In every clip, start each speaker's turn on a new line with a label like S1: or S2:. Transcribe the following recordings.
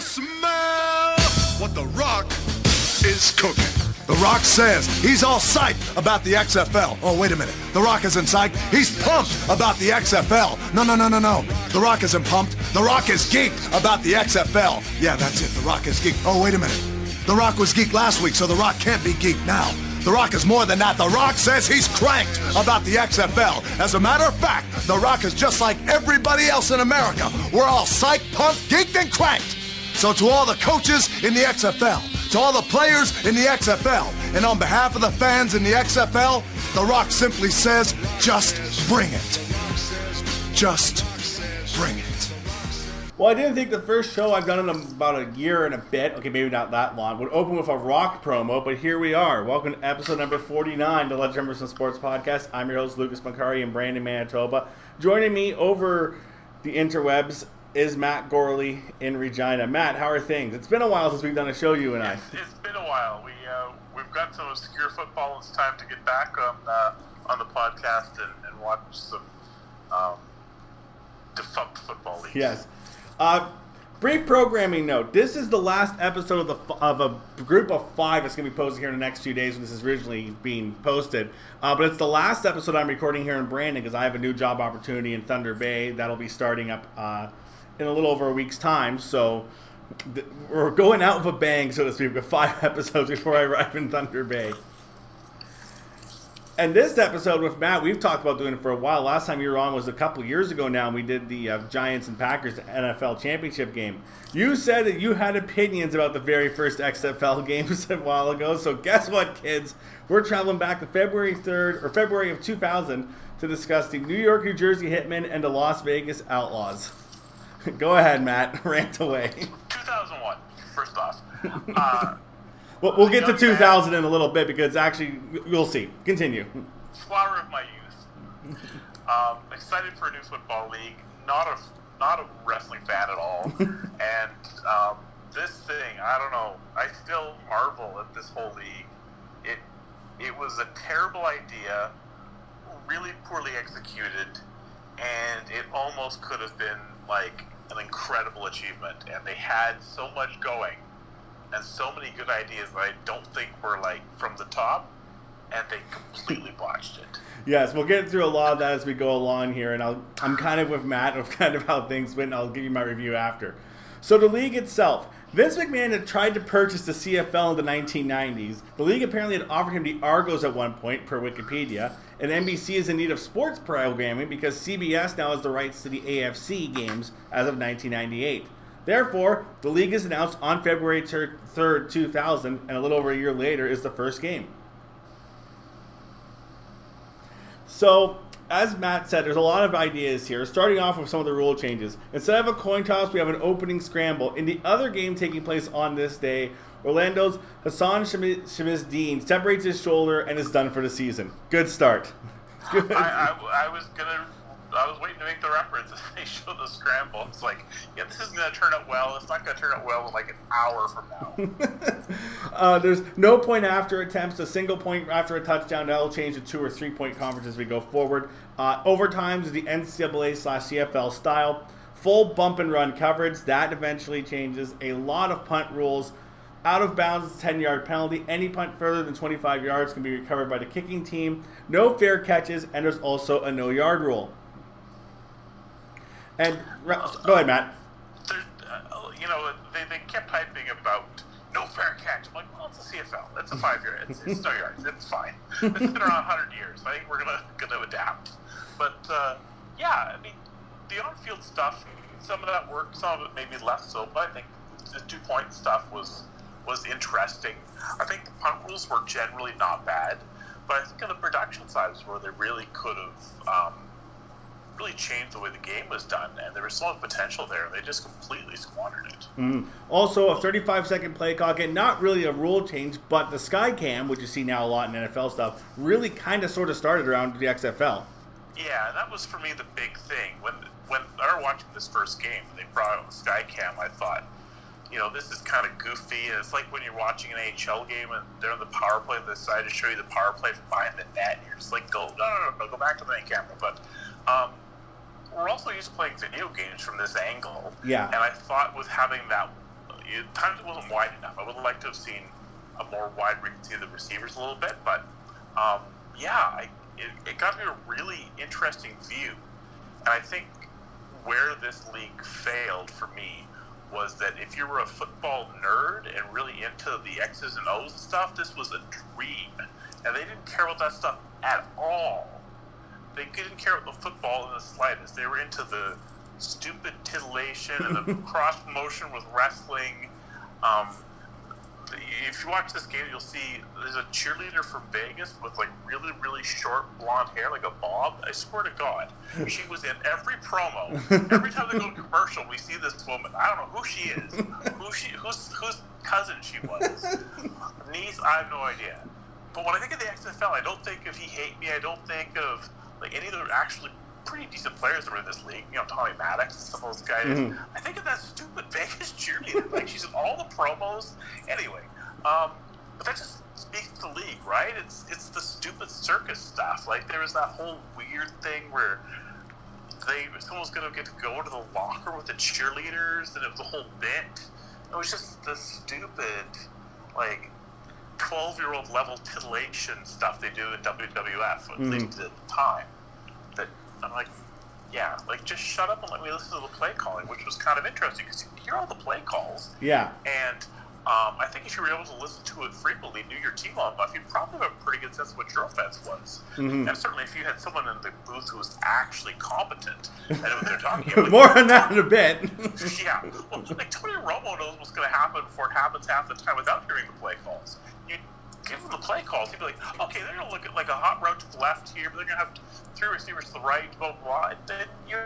S1: smell what The Rock is cooking?
S2: The Rock says he's all psyched about the XFL. Oh, wait a minute. The Rock isn't psyched. He's pumped about the XFL. No, no, no, no, no. The Rock isn't pumped. The Rock is geeked about the XFL. Yeah, that's it. The Rock is geeked. Oh, wait a minute. The Rock was geeked last week, so The Rock can't be geeked now. The Rock is more than that. The Rock says he's cranked about the XFL. As a matter of fact, The Rock is just like everybody else in America. We're all psyched, pumped, geeked, and cranked. So to all the coaches in the XFL, to all the players in the XFL, and on behalf of the fans in the XFL, The Rock simply says, just bring it. Just bring it.
S3: Well, I didn't think the first show I've done in about a year and a bit, okay, maybe not that long, would open with a rock promo, but here we are. Welcome to episode number 49 to Legend Emerson Sports Podcast. I'm your host, Lucas Macari in Brandon, Manitoba. Joining me over the interwebs is Matt Gourlie in Regina. Matt, how are things? It's been a while since we've done a show, you and I.
S4: It's, been a while. We uh, we've got some obscure football. It's time to get back on uh, on the podcast and, and watch some um, defunct football leagues.
S3: Yes. Uh, brief programming note: This is the last episode of the of a group of five that's going to be posted here in the next few days when this is originally being posted. Uh, but it's the last episode I'm recording here in Brandon because I have a new job opportunity in Thunder Bay that'll be starting up uh, in a little over a week's time. So th- we're going out with a bang, so to speak. With five episodes before I arrive in Thunder Bay. And this episode with Matt, we've talked about doing it for a while. Last time you were on was a couple years ago now. We did the uh, Giants and Packers NFL championship game. You said that you had opinions about the very first XFL games a while ago. So guess what, kids? We're traveling back to February 3rd or February of 2000 to discuss the New York, New Jersey Hitmen and the Las Vegas Outlaws. Go ahead, Matt. Rant away.
S4: 2001. First off, uh,
S3: We'll, we'll get to
S4: Young man.
S3: 2000 in a little bit because actually, you'll see. Continue.
S4: flower of my youth. Um, excited for a new football league. Not a not a wrestling fan at all. and um, this thing, I don't know. I still marvel at this whole league. It it was a terrible idea, really poorly executed, and it almost could have been like an incredible achievement. And they had so much going and so many good ideas that I don't think were like from the top, and they completely botched it.
S3: Yes, we'll get through a lot of that as we go along here, and I'll, I'm kind of with Matt of kind of how things went. and I'll give you my review after. So the league itself, Vince McMahon had tried to purchase the CFL in the 1990s. The league apparently had offered him the Argos at one point, per Wikipedia, and NBC is in need of sports programming because CBS now has the rights to the AFC games as of 1998. Therefore, the league is announced on February 3rd, 2000, and a little over a year later is the first game. So, as Matt said, there's a lot of ideas here. Starting off with some of the rule changes. Instead of a coin toss, we have an opening scramble. In the other game taking place on this day, Orlando's Hassan Shamsid-Deen separates his shoulder and is done for the season. Good start. Good.
S4: I, I, I was gonna, I was waiting to make the reference as they show the scramble. It's like, yeah, this isn't gonna turn out well. It's not gonna turn out well in like an hour from now.
S3: Uh, there's no point after attempts. A single point after a touchdown. That'll change to two or three point conference as we go forward. Uh, overtimes is the NCAA slash CFL style. Full bump and run coverage. That eventually changes. A lot of punt rules. Out of bounds is a 10 yard penalty. Any punt further than 25 yards can be recovered by the kicking team. No fair catches, and there's also a no yard rule. And go ahead, Matt.
S4: Uh, you know, they, they kept hyping about no fair catch. I'm like, well, it's a CFL. It's a five year. It's, it's no yards. It's fine. It's been around 100 years. I think we're gonna gonna adapt. But uh, yeah, I mean, the on field stuff. Some of that worked. Some of it maybe less so. But I think the two point stuff was was interesting. I think the punt rules were generally not bad. But I think on the production side is where they really could have. Um, really changed the way the game was done, and there was so much potential there, and they just completely squandered it.
S3: Mm. Also, a 35 second play clock, and not really a rule change, but the sky cam, which you see now a lot in NFL stuff, really kind of sort of started around the XFL.
S4: Yeah, that was for me the big thing. When when I was watching this first game, and they brought out the sky cam, I thought, you know, this is kind of goofy. It's like when you're watching an AHL game and they're on the power play, they decide to show you the power play from behind the net, and you're just like, go, no, no, no, no go back to the main camera. But um, we're also used to playing video games from this angle.
S3: Yeah.
S4: And I thought with having that it, times it wasn't wide enough. I would like to have seen a more wide can see the receivers a little bit, but um, yeah, I, it, it got me a really interesting view. And I think where this league failed for me was that if you were a football nerd and really into the X's and O's and stuff, this was a dream. And they didn't care about that stuff at all. They didn't care about the football in the slightest. They were into the stupid titillation and the cross promotion with wrestling. Um, if you watch this game, you'll see there's a cheerleader from Vegas with like really, really short blonde hair, like a bob. I swear to God, she was in every promo. Every time they go to commercial, we see this woman. I don't know who she is, who she, whose whose cousin she was, niece. I have no idea. But when I think of the XFL, I don't think of He Hate Me. I don't think of like any of the actually pretty decent players that were in this league. You know, Tommy Maddox and some of those guys.
S3: Mhm.
S4: I think of that stupid Vegas cheerleader. like she's in all the promos. Anyway, um, but that just speaks to the league, right? It's it's the stupid circus stuff. Like there was that whole weird thing where they someone was gonna get to go into the locker with the cheerleaders, and it was a whole bit. It was just the stupid, like. 12 year old level titillation stuff they do in WWF, at
S3: Mhm.
S4: least at the time. That I'm like, yeah, like just shut up and let me listen to the play calling, which was kind of interesting because you hear all the play calls,
S3: Yeah.
S4: and um, I think if you were able to listen to it frequently, knew your team well enough, you'd probably have a pretty good sense of what your offense was.
S3: Mhm.
S4: And certainly, if you had someone in the booth who was actually competent and what they're talking about,
S3: More on that in a bit.
S4: yeah, well, like Tony Romo knows what's going to happen before it happens half the time without hearing the play calls. You give him the play calls, he'd be like, okay, they're going to look at like a hot route to the left here, but they're going to have three receivers to the right, blah blah. blah. And then you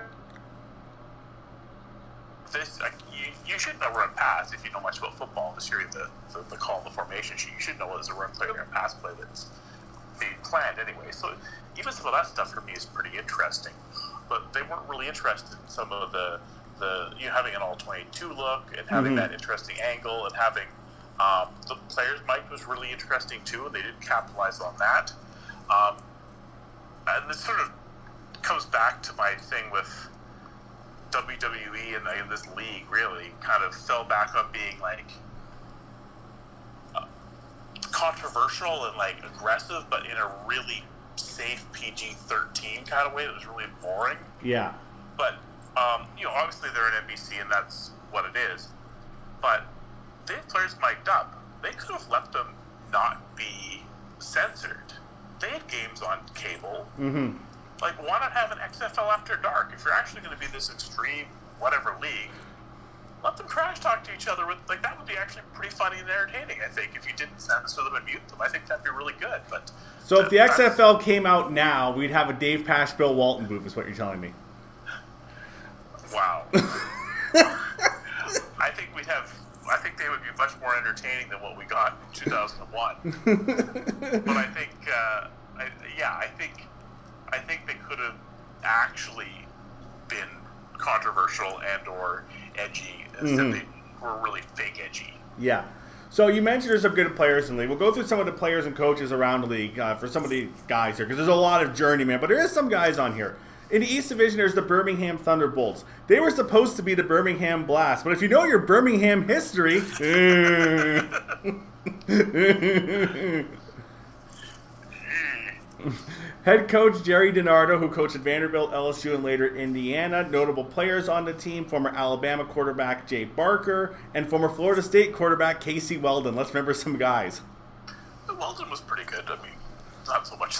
S4: this like, you, you should know run pass if you know much about football. This year, the, the the call, the formation sheet, you should know whether it's a run play or a pass play that's being planned anyway. So even some of that stuff for me is pretty interesting. But they weren't really interested in some of the the you know, having an all twenty two look and having
S3: Mhm.
S4: that interesting angle and having um, the players mic was really interesting too, and they didn't capitalize on that. Um, and this sort of comes back to my thing with WWE and uh, this league really kind of fell back on being like uh, controversial and like aggressive, but in a really safe PG 13 kind of way that was really boring.
S3: yeah.
S4: But, um, you know, obviously they're an NBC and that's what it is. But they have players mic'd up. They could have let them not be censored. They had games on cable
S3: Mm-hmm.
S4: Like why not have an XFL after dark if you're actually going to be this extreme whatever league? Let them trash talk to each other with like that would be actually pretty funny and entertaining. I think if you didn't censor them and mute them, I think that'd be really good. But
S3: So if the XFL came out now, we'd have a Dave Pash, Bill Walton booth, is what you're telling me.
S4: wow, I think we'd have. I think they would be much more entertaining than what we got in 2001. but I think, uh, I, yeah, I think, I think they could have actually been controversial and or edgy instead
S3: Mhm.
S4: they were really fake edgy.
S3: Yeah. So you mentioned there's some good players in the league. We'll go through some of the players and coaches around the league uh, for some of the guys here because there's a lot of journeymen, but there is some guys on here. In the East Division, there's the Birmingham Thunderbolts. They were supposed to be the Birmingham Blast, but if you know your Birmingham history, Head coach Gerry DiNardo, who coached at Vanderbilt, LSU, and later Indiana. Notable players on the team former Alabama quarterback Jay Barker and former Florida State quarterback Casey Weldon. Let's remember some guys.
S4: Weldon was pretty good. I mean, not so much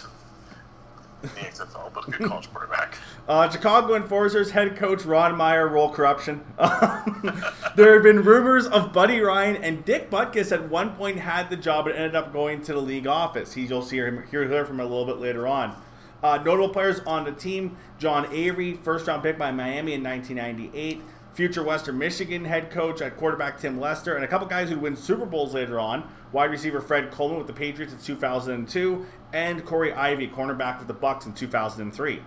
S4: the XFL, but a good college quarterback.
S3: Uh, Chicago Enforcers head coach Ron Meyer, role corruption. there have been rumors of Buddy Ryan and Dick Butkus at one point had the job and ended up going to the league office. He, you'll see him, hear, hear from him a little bit later on. Uh, notable players on the team John Avery, first round pick by Miami in 1998. Future Western Michigan head coach at quarterback Tim Lester, and a couple guys who win Super Bowls later on. Wide receiver Fred Coleman with the Patriots in 2002, and Corey Ivy, cornerback with the Bucks in 2003.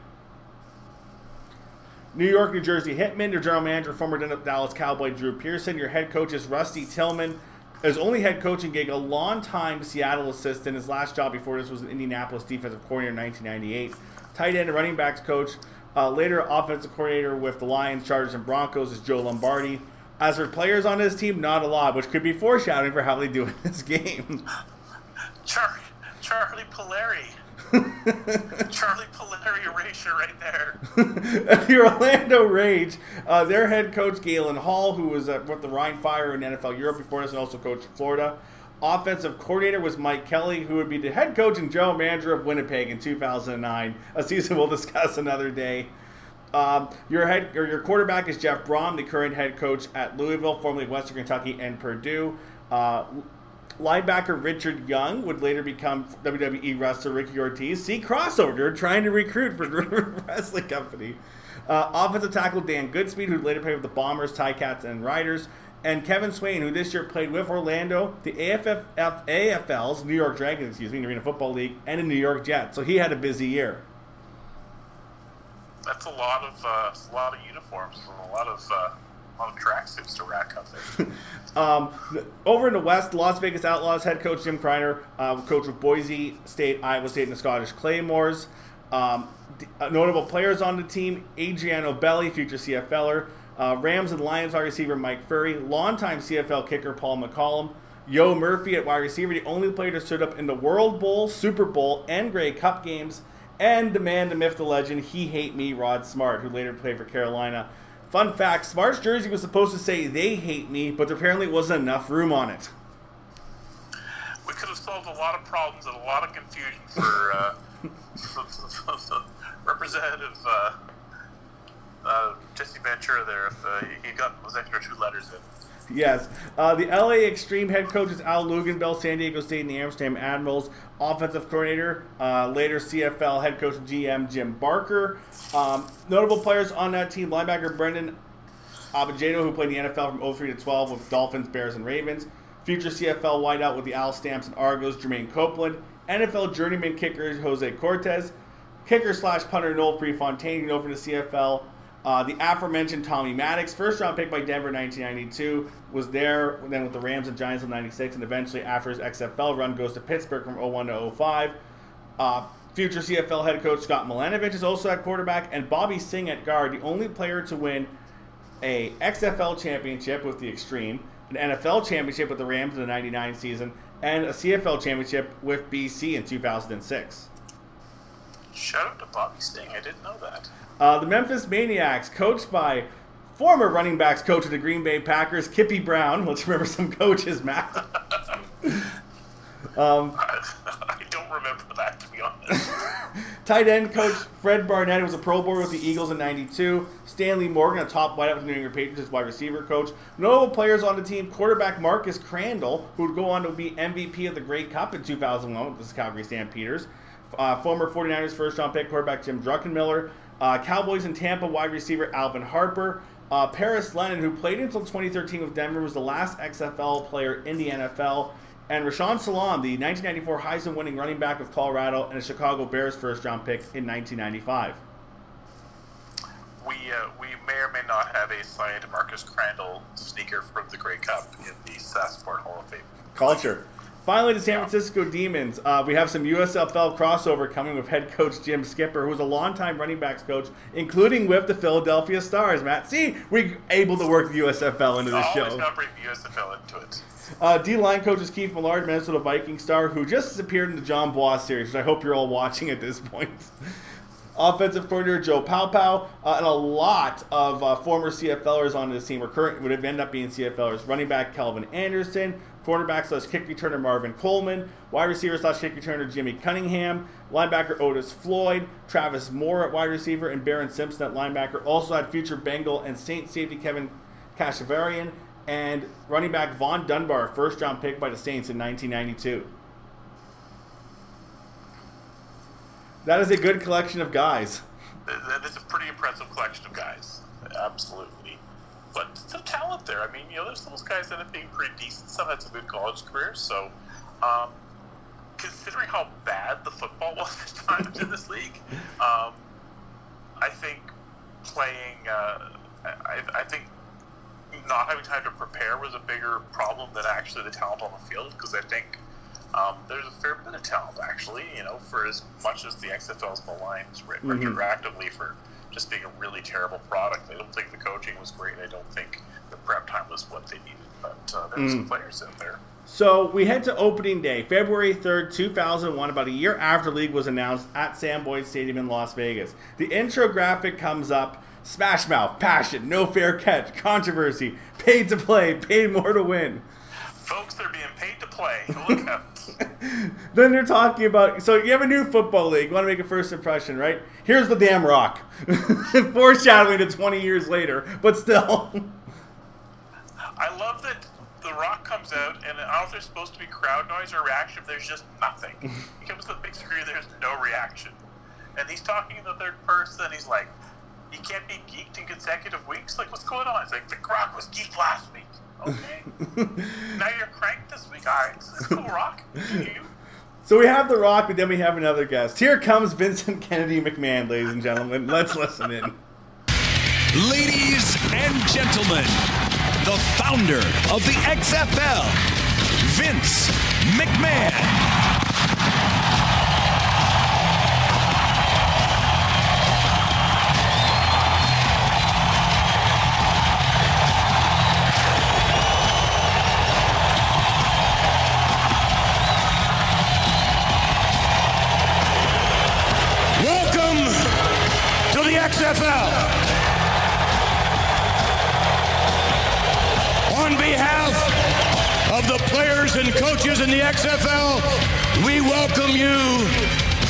S3: New York, New Jersey Hitmen, your general manager, former Dallas Cowboy Drew Pearson. Your head coach is Rusty Tillman. His only head coaching gig, a long-time Seattle assistant. His last job before this was an Indianapolis defensive coordinator in 1998. Tight end and running backs coach. Uh, later, offensive coordinator with the Lions, Chargers, and Broncos is Joe Lombardi. As for players on his team, not a lot, which could be foreshadowing for how they do in this game.
S4: Char- Charlie Puleri. Charlie Puleri erasure right there.
S3: the Orlando Rage, uh, their head coach Galen Hall, who was uh, with the Rhein Fire in NFL Europe before this, and also coached Florida. Offensive coordinator was Mike Kelly, who would be the head coach and general manager of Winnipeg in 2009, a season we'll discuss another day. Um, your head or your quarterback is Jeff Brohm, the current head coach at Louisville, formerly Western Kentucky and Purdue. Uh, linebacker Richard Young would later become WWE wrestler Ricky Ortiz. See crossover, trying to recruit for wrestling company. Uh, offensive tackle Dan Goodspeed, who later played with the Bombers, Ticats, and Riders. And Kevin Swain, who this year played with Orlando, the AFF, AFL's New York Dragons, excuse me, Arena Football League, and the New York Jets. So he had a busy year.
S4: That's a lot of uh, a lot of uniforms and a lot of uh, a lot of tracksuits to rack up there.
S3: Um, over in the West, Las Vegas Outlaws head coach Jim Criner, uh, coach with Boise State, Iowa State, and the Scottish Claymores. Um, d- uh, notable players on the team: Adriano Belli, future CFLer. Uh, Rams and Lions wide receiver Mike Furrey, longtime CFL kicker Paul McCallum. Yo Murphy at wide receiver, the only player to stood up in the World Bowl, Super Bowl, and Grey Cup games. And the man, the myth, the legend, he hate me, Rod Smart, who later played for Carolina. Fun fact: Smart's jersey was supposed to say "They hate me," but there apparently wasn't enough room on it.
S4: We could have solved a lot of problems and a lot of confusion for uh, Representative uh, uh, Jesse Ventura there if uh, he got those extra two letters in.
S3: Yes. Uh, the LA Extreme head coach is Al Luginbill, San Diego State and the Amsterdam Admirals. Offensive coordinator, uh, later CFL head coach GM Jim Barker. Um, notable players on that team linebacker Brendon Ayanbadejo, who played in the NFL from 03 to 12 with Dolphins, Bears, and Ravens. Future CFL wideout with the Al Stamps and Argos, Jermaine Copeland. NFL journeyman kicker Jose Cortez. Kicker slash punter Noel Prefontaine, known for the CFL. Uh, the aforementioned Tommy Maddox, first round pick by Denver in 1992, was there then with the Rams and Giants in 96, and eventually after his XFL run goes to Pittsburgh from 01 to 05. Uh, future CFL head coach Scott Milanovich is also at quarterback, and Bobby Singh at guard, the only player to win a XFL championship with the Extreme, an NFL championship with the Rams in the 99 season, and a CFL championship with BC in 2006.
S4: Shout out to Bobby Singh. I didn't know that.
S3: Uh, the Memphis Maniacs, coached by former running backs coach of the Green Bay Packers, Kippy Brown. Let's remember some coaches, Matt. um,
S4: I don't remember that to be honest.
S3: tight end coach Fred Barnett was a Pro Bowler with the Eagles in '92. Stanley Morgan, a top wideout with the New England Patriots, wide receiver coach. Notable players on the team: quarterback Marcus Crandell, who would go on to be MVP of the Grey Cup in 2001 with the Calgary Stampeders. Uh, former 49ers first round pick quarterback Jim Druckenmiller. Uh, Cowboys in Tampa wide receiver Alvin Harper. Uh, Paris Lennon, who played until 2013 with Denver, was the last XFL player in the NFL. And Rashaan Salaam, the 1994 Heisman winning running back of Colorado and a Chicago Bears first round pick in 1995.
S4: we uh, we may or may not have a signed Marcus Crandell sneaker from the Grey Cup in the Sassport Hall of Fame.
S3: Culture. Finally, the San Francisco Demons. Uh, we have some USFL crossover coming with head coach Jim Skipper, who's a longtime running backs coach, including with the Philadelphia Stars. Matt, see, we're able to work the USFL into the show.
S4: got to bring the USFL into it.
S3: Uh, D line coach is Keith Millard, Minnesota Viking star, who just appeared in the Jon Bois series, which I hope you're all watching at this point. Offensive coordinator Joe Palpow, uh, and a lot of uh, former CFLers on this team, or current would have ended up being CFLers. Running back Calvin Anderson, quarterback slash kick returner Marvin Coleman, wide receiver slash kick returner Jimmy Cunningham, linebacker Otis Floyd, Travis Moore at wide receiver, and Baron Simpson at linebacker. Also had future Bengal and Saint safety Kevin Kaesviharn, and running back Vaughn Dunbar, first round pick by the Saints in 1992. That is a good collection of guys.
S4: That is a pretty impressive collection of guys. Absolutely. But some talent there. I mean, you know, there's those guys that have been pretty decent. Some had some good college careers. So, um, considering how bad the football was at times in this league, um, I think playing, uh, I, I think not having time to prepare was a bigger problem than actually the talent on the field because I think um, there's a fair bit of talent actually. You know, for as much as the XFL is maligned
S3: Mhm.
S4: retroactively for just being a really terrible product. I don't think the coaching was great. I don't think the prep time was what they needed. But uh, there were some players out there.
S3: So we head to opening day, February 3rd, 2001, about a year after league was announced at Sam Boyd Stadium in Las Vegas. The intro graphic comes up Smash Mouth, passion, no fair catch, controversy, paid to play, paid more to win.
S4: Folks, they're being paid to play. Look.
S3: Then they're talking about so you have a new football league, you want to make a first impression, right? Here's the damn rock. Foreshadowing to 20 years later, but still.
S4: I love that The Rock comes out, and I don't know if there's supposed to be crowd noise or reaction. If there's just nothing. he comes to the big screen, there's no reaction. And he's talking in the third person, he's like, he can't be geeked in consecutive weeks? Like, what's going on? It's like, The Rock was geeked last week. Okay. now you're cranked this week? Alright, that's cool, Rock. You.
S3: So we have The Rock, but then we have another guest. Here comes Vincent Kennedy McMahon, ladies and gentlemen. Let's listen in.
S5: Ladies and gentlemen, the founder of the XFL, Vince McMahon.
S6: And coaches in the XFL, we welcome you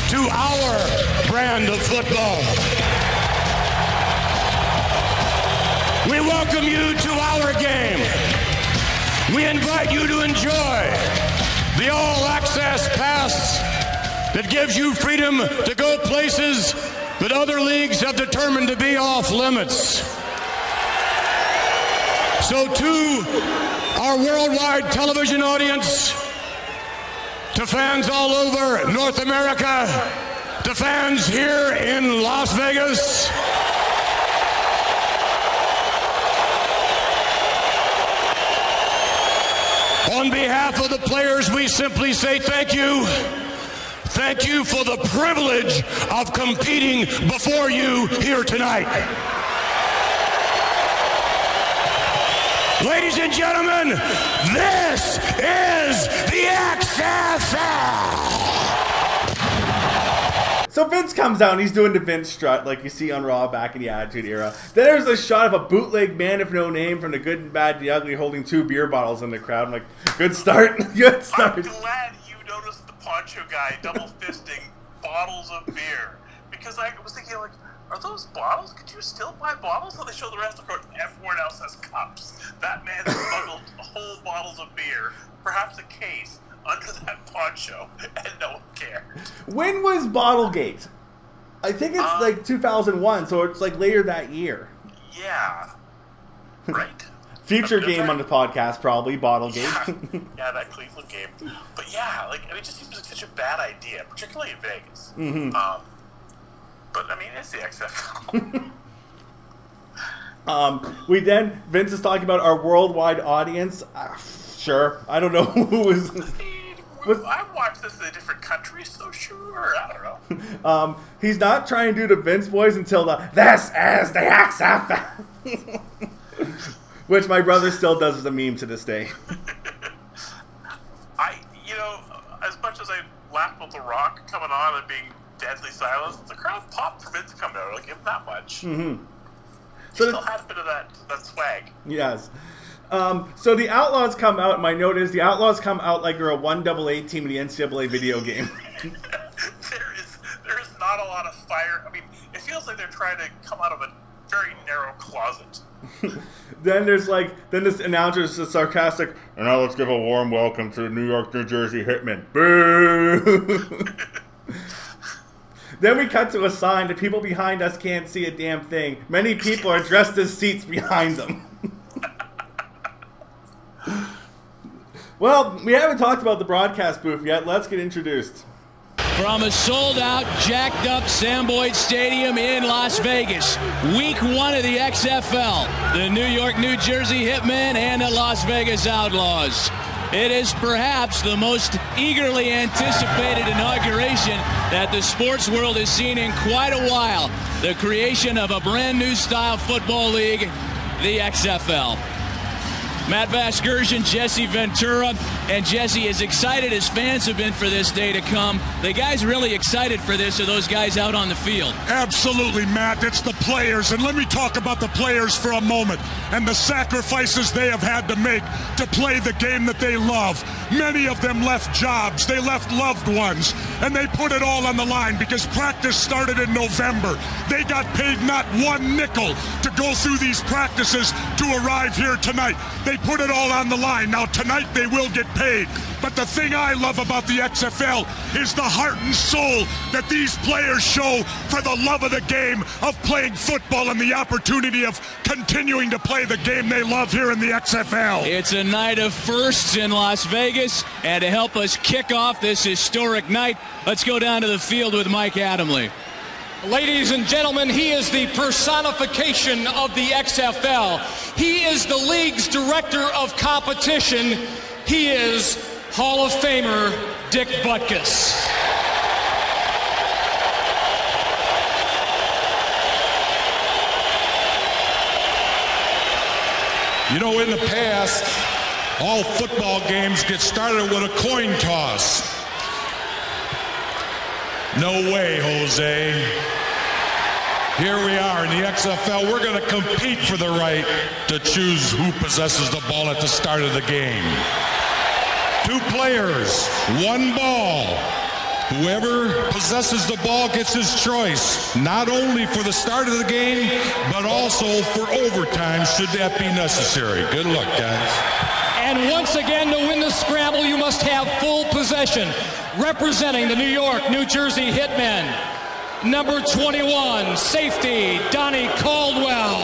S6: to our brand of football. We welcome you to our game. We invite you to enjoy the all access pass that gives you freedom to go places that other leagues have determined to be off limits. So, to our worldwide television audience, to fans all over North America, to fans here in Las Vegas, on behalf of the players, we simply say thank you. Thank you for the privilege of competing before you here tonight. Ladies and gentlemen, this is the XFL.
S3: So Vince comes out and he's doing the Vince strut like you see on Raw back in the Attitude Era. Then there's a shot of a bootleg man of no name from the Good and Bad, the Ugly, holding two beer bottles in the crowd. I'm like, good start, good start.
S4: I'm glad you noticed the poncho guy double fisting bottles of beer. Because I was thinking, like, are those bottles? Could you still buy bottles? And they show the rest of the court. Everyone else has cups. That man smuggled whole bottles of beer, perhaps a case, under that poncho, and no one cared.
S3: When was Bottlegate? I think it's
S4: Uh,
S3: like 2001, so it's like later that year.
S4: Yeah. Right?
S3: Future game on the podcast, probably
S4: Yeah,
S3: Bottlegate.
S4: yeah, that Cleveland game. But yeah, like I mean, it just seems like such a bad idea, particularly in Vegas.
S3: Mm-hmm.
S4: Um, but I mean, it's the XFL.
S3: um, we then Vince is talking about our worldwide audience. Uh, sure, I don't know who was.
S4: I watched this in a different country, so sure. I don't know.
S3: Um, he's not trying to do the Vince voice until the "This is the XFL," which my brother still does as a meme to this day.
S4: I, you know, as much as I laughed with The Rock coming on and being deadly silence. the crowd popped for Vince coming out. Like, give him that much.
S3: Mm-hmm.
S4: He
S3: So
S4: still
S3: the-
S4: had a bit of that, that swag.
S3: Yes. Um, so the Outlaws come out. My note is the Outlaws come out like they're a one double A team in the NCAA video game.
S4: there is there is not a lot of fire. I mean, it feels like they're trying to come out of a very narrow closet.
S3: then there's like then this announcer is just sarcastic. And now let's give a warm welcome to the New York, New Jersey Hitmen. Boo! then we cut to a sign. The people behind us can't see a damn thing. Many people are dressed as seats behind them. well, we haven't talked about the broadcast booth yet. Let's get introduced.
S7: From a sold out, jacked up Sam Boyd Stadium in Las Vegas. Week one of the XFL. The New York, New Jersey Hitmen and the Las Vegas Outlaws. It is perhaps the most eagerly anticipated inauguration that the sports world has seen in quite a while. The creation of a brand new style football league, the XFL. Matt Vasgersian, Jesse Ventura, and Jesse, as excited as fans have been for this day to come, the guys really excited for this are those guys out on the field.
S8: Absolutely, Matt. It's the players. And let me talk about the players for a moment and the sacrifices they have had to make to play the game that they love. Many of them left jobs, they left loved ones, and they put it all on the line because practice started in November. They got paid not one nickel to go through these practices to arrive here tonight. They put it all on the line. Now, tonight they will get paid. But the thing I love about the XFL is the heart and soul that these players show for the love of the game, of playing football, and the opportunity of continuing to play the game they love here in the XFL.
S7: It's a night of firsts in Las Vegas, and to help us kick off this historic night, let's go down to the field with Mike Adamle.
S9: Ladies and gentlemen, he is the personification of the XFL. He is the league's director of competition. He is Hall of Famer Dick Butkus.
S6: You know, in the past, all football games get started with a coin toss. No way, Jose. Here we are in the XFL. We're going to compete for the right to choose who possesses the ball at the start of the game. Two players, one ball. Whoever possesses the ball gets his choice, not only for the start of the game, but also for overtime, should that be necessary. Good luck, guys.
S9: And once again, to win the scramble, you must have full possession. Representing the New York, New Jersey Hitmen, number 21, safety, Donnie Caldwell.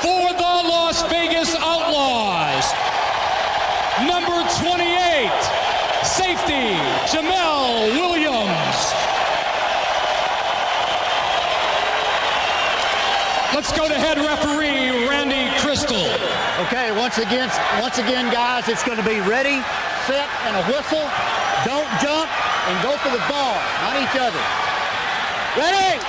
S9: For the Las Vegas Outlaws, number 28, safety, Jamel Williams. Let's go to head referee
S10: once again, once again, guys, it's going to be ready, set, and a whistle. Don't jump and go for the ball, not each other. Ready,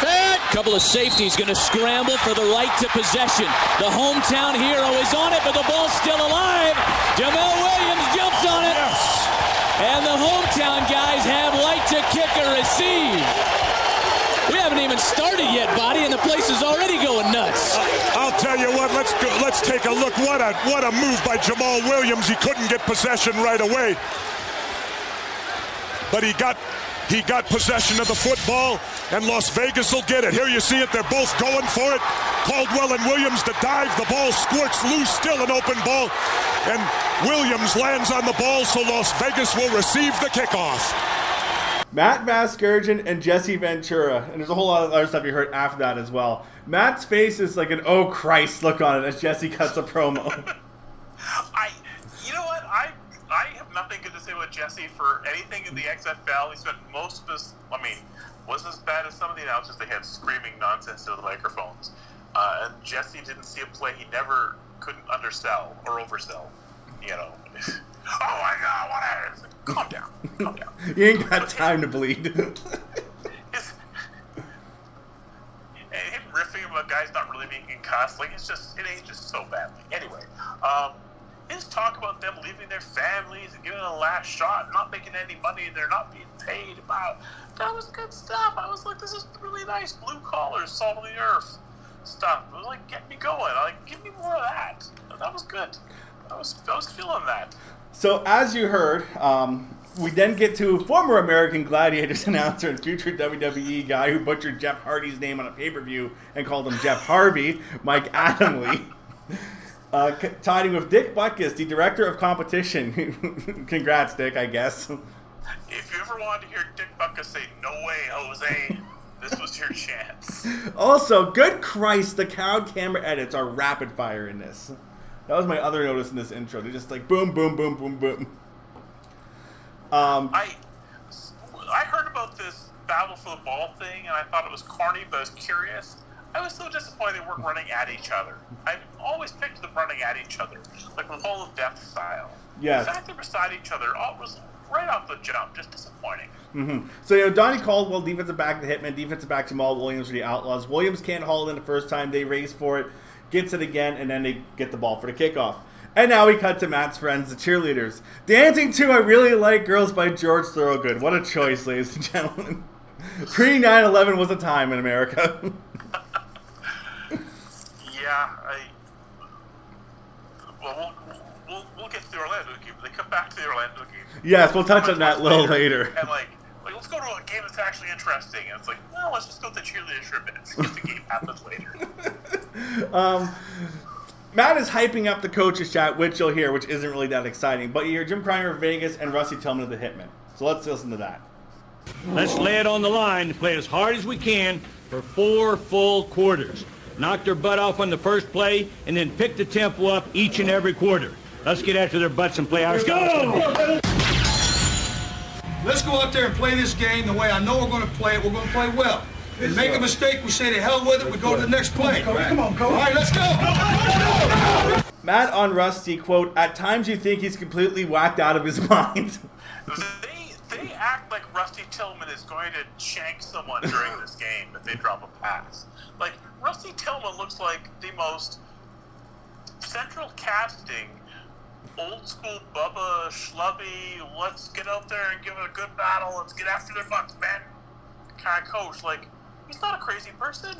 S10: set.
S7: Couple of safeties going to scramble for the right to possession. The hometown hero is on it, but the ball's still alive. Jamel Williams jumps on it. And the hometown guys have right to kick or receive. We haven't even started yet, Body, and the place is already going nuts.
S8: I'll tell you what. Let's let's take a look. What a what a move by Jamal Williams. He couldn't get possession right away, but he got he got possession of the football, and Las Vegas will get it. Here you see it. They're both going for it. Caldwell and Williams to dive. The ball squirts loose. Still an open ball, and Williams lands on the ball, so Las Vegas will receive the kickoff.
S3: Matt Vasgersian and Jesse Ventura, and there's a whole lot of other stuff you heard after that as well. Matt's face is like an oh Christ look on it as Jesse cuts a promo.
S4: I, you know what? I I have nothing good to say about Jesse for anything in the XFL. He spent most of his, I mean, wasn't as bad as some of the announcers they had screaming nonsense to the microphones. Uh, and Jesse didn't see a play he never couldn't undersell or oversell. You know. oh my God! What is? Calm down. Calm down.
S3: you ain't got time to bleed.
S4: It's, and him riffing about guys not really being concussed, like it's just it ages so badly. Anyway, um, his talk about them leaving their families and giving it a last shot, not making any money, they're not being paid about that was good stuff. I was like, this is really nice, blue collar, salt of the earth stuff. It was like, get me going. I like, give me more of that. That was good. I was I was feeling that.
S3: So, as you heard, um, we then get to former American Gladiators announcer and future WWE guy who butchered Jeff Hardy's name on a pay per view and called him Jeff Harvey, Mike Adamle. Uh, c- tiding with Dick Butkus, the director of competition. Congrats, Dick, I guess.
S4: If you ever wanted to hear Dick Butkus say, no way, Jose, this was your chance.
S3: Also, good Christ, the crowd camera edits are rapid fire in this. That was my other notice in this intro. They're just like boom, boom, boom, boom, boom. Um,
S4: I, I heard about this battle for the ball thing, and I thought it was corny, but I was curious. I was so disappointed they weren't running at each other. I've always picked them running at each other, like with whole of death style.
S3: Yes.
S4: The fact they're beside each other all was right off the jump, just disappointing.
S3: Mm-hmm. So you know, Donnie Caldwell, defensive back, the Hitmen, defensive back to Jamal Williams for the Outlaws. Williams can't haul it in the first time. They race for it, gets it again, and then they get the ball for the kickoff. And now we cut to Matt's friends, the cheerleaders. Dancing to I Really Like Girls by George Thorogood. What a choice, ladies and gentlemen. Pre 9 11 was a time in America.
S4: Yeah, I. Well, we'll, we'll, we'll get to the Orlando game. They come back to the Orlando game.
S3: yes, we'll touch on that a little later.
S4: And like, like, let's go to a game that's actually interesting. And it's like, no, let's just go to the cheerleaders for a minute. Because the game happens later.
S3: Um, Matt is hyping up the coaches chat, which you'll hear, which isn't really that exciting. But you hear Jim Criner of Vegas and Rusty Tillman of the Hitmen. So let's listen to that.
S11: Let's lay it on the line, play as hard as we can for four full quarters. Knock their butt off on the first play, and then pick the tempo up each and every quarter. Let's get after their butts and play our style.
S12: Let's go out there and play this game the way I know we're going to play it. We're going to play well. And make a mistake, we say to hell with it. We go to the next play. Come on, All right, let's go.
S3: Matt on Rusty, quote, At times you think he's completely whacked out of his mind.
S4: they they act like Rusty Tillman is going to shank someone during this game if they drop a pass. Like Rusty Tillman looks like the most central casting, old school Bubba Schlubby. Let's get out there and give it a good battle. Let's get after their butts, man. Kind of coach. Like he's not a crazy person.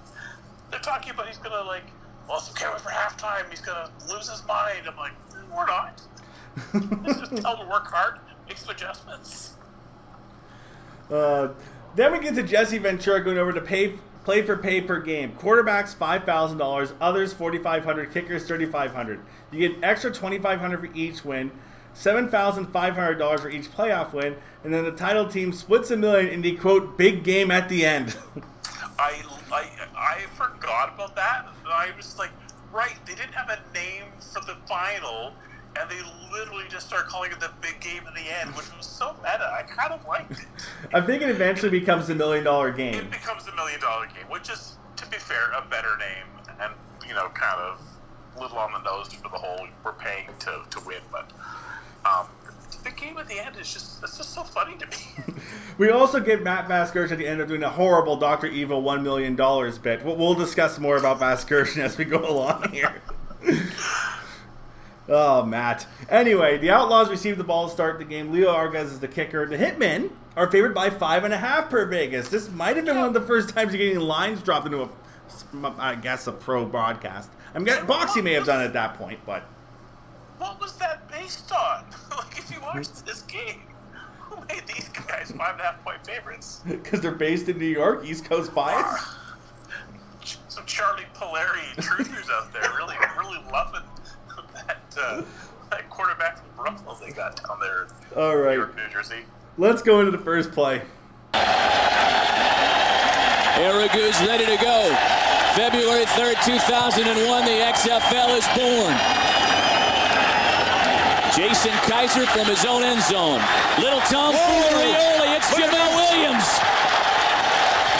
S4: They're talking about he's gonna like lost some cameras for halftime. He's gonna lose his mind. I'm like, "Mm, we're not. Just tell him to work hard, make some adjustments.
S3: Uh, then we get to Jesse Ventura going over to pay play for pay per game. Quarterbacks five thousand dollars, others forty five hundred, kickers thirty five hundred. You get extra twenty five hundred for each win, seven thousand five hundred dollars for each playoff win, and then the title team splits a million in the quote big game at the end.
S4: I, I, I forgot about that. I was like, right, they didn't have a name for the final, and they literally just started calling it the big game at the end, which was so meta. I kind of liked it.
S3: I think it eventually becomes the million dollar game.
S4: It becomes the million dollar game, which is, to be fair, a better name, and you know, kind of little on the nose for the whole we're paying to, to win, but um, the game at the end is just it's just so funny to me.
S3: We also get Matt Vasgersian at the end of doing a horrible Doctor Evil one million dollars bit. We'll, we'll discuss more about Vasgersian as we go along here. oh, Matt. Anyway, the Outlaws receive the ball to start the game. Leo Araguz is the kicker. The Hitmen are favored by five and a half per Vegas. This might have been one of the first times you're getting lines dropped into a, I guess, a pro broadcast. I'm guessing Boxy may have done it at that point, but
S4: what was that based on? like, if you watch this game, who made these guys five and a half point favorites?
S3: because they're based in New York, East Coast bias.
S4: Some Charlie Puleri truthers out there, really, really loving that uh, that quarterback from Brooklyn they got down there.
S3: All right.
S4: New York, New Jersey.
S3: Let's go into the first play.
S7: Arago's ready to go. February 3rd, 2001, the XFL is born. Jason Kaiser from his own end zone. Little Tom Furioli, it's Jamal Williams.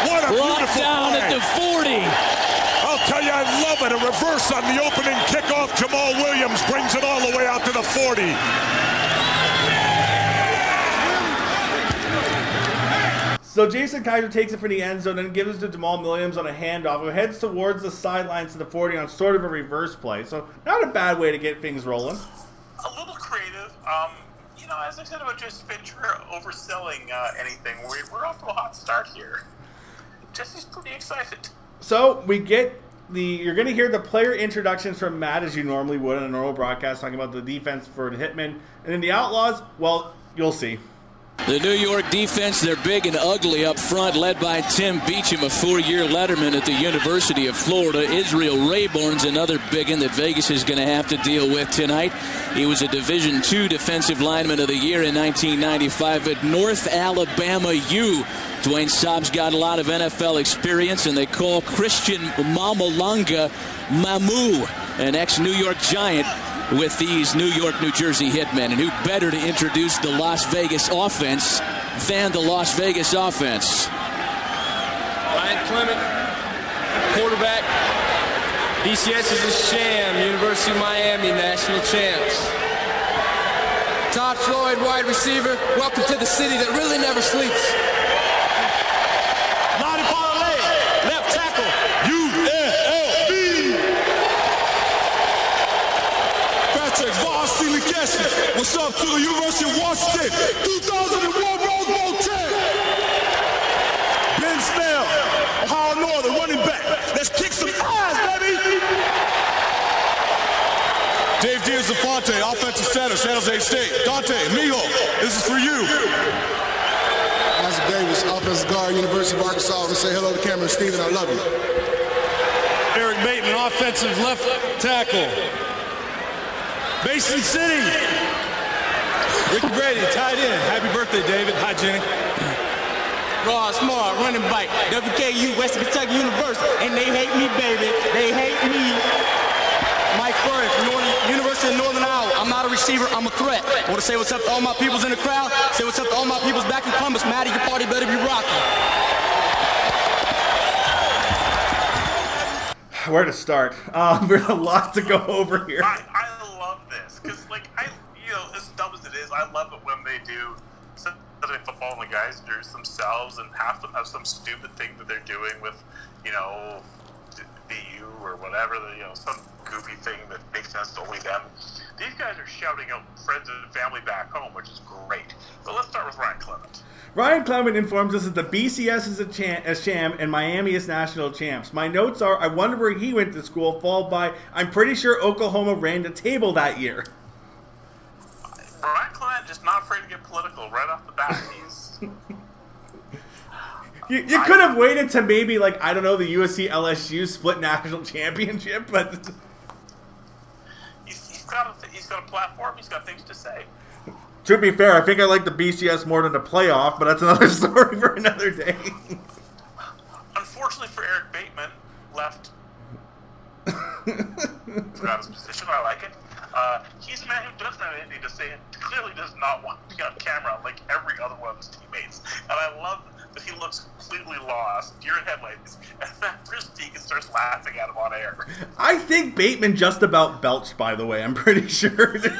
S8: What a
S7: Brought
S8: beautiful
S7: down
S8: play.
S7: at the 40.
S8: I'll tell you, I love it. A reverse on the opening kickoff. Jamal Williams brings it all the way out to the 40.
S3: So Jason Kaiser takes it for the end zone and gives it to Jamal Williams on a handoff, who heads towards the sidelines to the 40 on sort of a reverse play. So not a bad way to get things rolling.
S4: Um, you know, as I said about Jesse Ventura overselling uh, anything, we, we're off to a hot start here. Jesse's pretty excited.
S3: So we get the you're going to hear the player introductions from Matt as you normally would on a normal broadcast, talking about the defense for the Hitmen, and then the Outlaws. Well, you'll see.
S7: The New York defense, they're big and ugly up front, led by Tim Beecham, a four-year letterman at the University of Florida. Israel Raybon's another big one that Vegas is going to have to deal with tonight. He was a Division II Defensive Lineman of the Year in 1995 at North Alabama U. Dwayne Saab's got a lot of NFL experience, and they call Christian Mamalanga Mamu, an ex-New York Giant, with these New York, New Jersey hitmen. And who better to introduce the Las Vegas offense than the Las Vegas offense?
S13: Ryan Clement
S14: quarterback. BCS is a sham. University of Miami, national champs. Todd Floyd, wide receiver. Welcome to the city that really never sleeps.
S15: Varsity What's up to the University of Washington? 2001 Rose Bowl champ. Ben Snell, Ohio Northern running back. Let's kick some ass, baby. Dave Diaz-Infante, offensive center, San Jose State. Dante, Mijo, this is for you.
S16: Isaac Davis, offensive guard, University of Arkansas. I want to say hello to Cameron Stephen. I love you.
S15: Eric Bateman, offensive left tackle. Basin City. Ricky Brady, tight end. Happy birthday, David. Hi, Jenny.
S14: Rod Smart, running back. WKU, Western Kentucky University. And they hate me, baby. They hate me. Mike Furrey from Northern, University of Northern Iowa. I'm not a receiver, I'm a threat. I want to say what's up to all my peoples in the crowd. Say what's up to all my peoples back in Columbus. Maddie, your party better be rocking.
S3: Where to start? Um, there's a lot to go over here.
S4: I, I love this because, like, I you know, as dumb as it is, I love it when they do football and the guys themselves and half of them have some stupid thing that they're doing with, you know, BU or whatever, the, you know, some goofy thing that makes sense to only them. These guys are shouting out friends and family back home, which is great. But let's start with Ryan Clement.
S3: Ryan Clement informs us that the BCS is a, cha- a sham and Miami is national champs. My notes are I wonder where he went to school, followed by I'm pretty sure Oklahoma ran the table that year.
S4: Ryan Clement just not afraid to get political right off the bat. He's
S3: You, you could have waited to maybe, like, I don't know, the USC LSU split national championship, but
S4: he's, he's got a, he's got a platform. He's got things to say.
S3: to be fair, I think I like the BCS more than the playoff, but that's another story for another day.
S4: Unfortunately for Eric Bateman, left. Forgot his position. I like it. Uh, he's a man who doesn't have anything to say and clearly does not want to be on camera like every other one of his teammates. And I love he looks completely lost, deer in headlights, and then Chris Deacon starts laughing at him on air.
S3: I think Bateman just about belched, by the way. I'm pretty sure.
S4: Can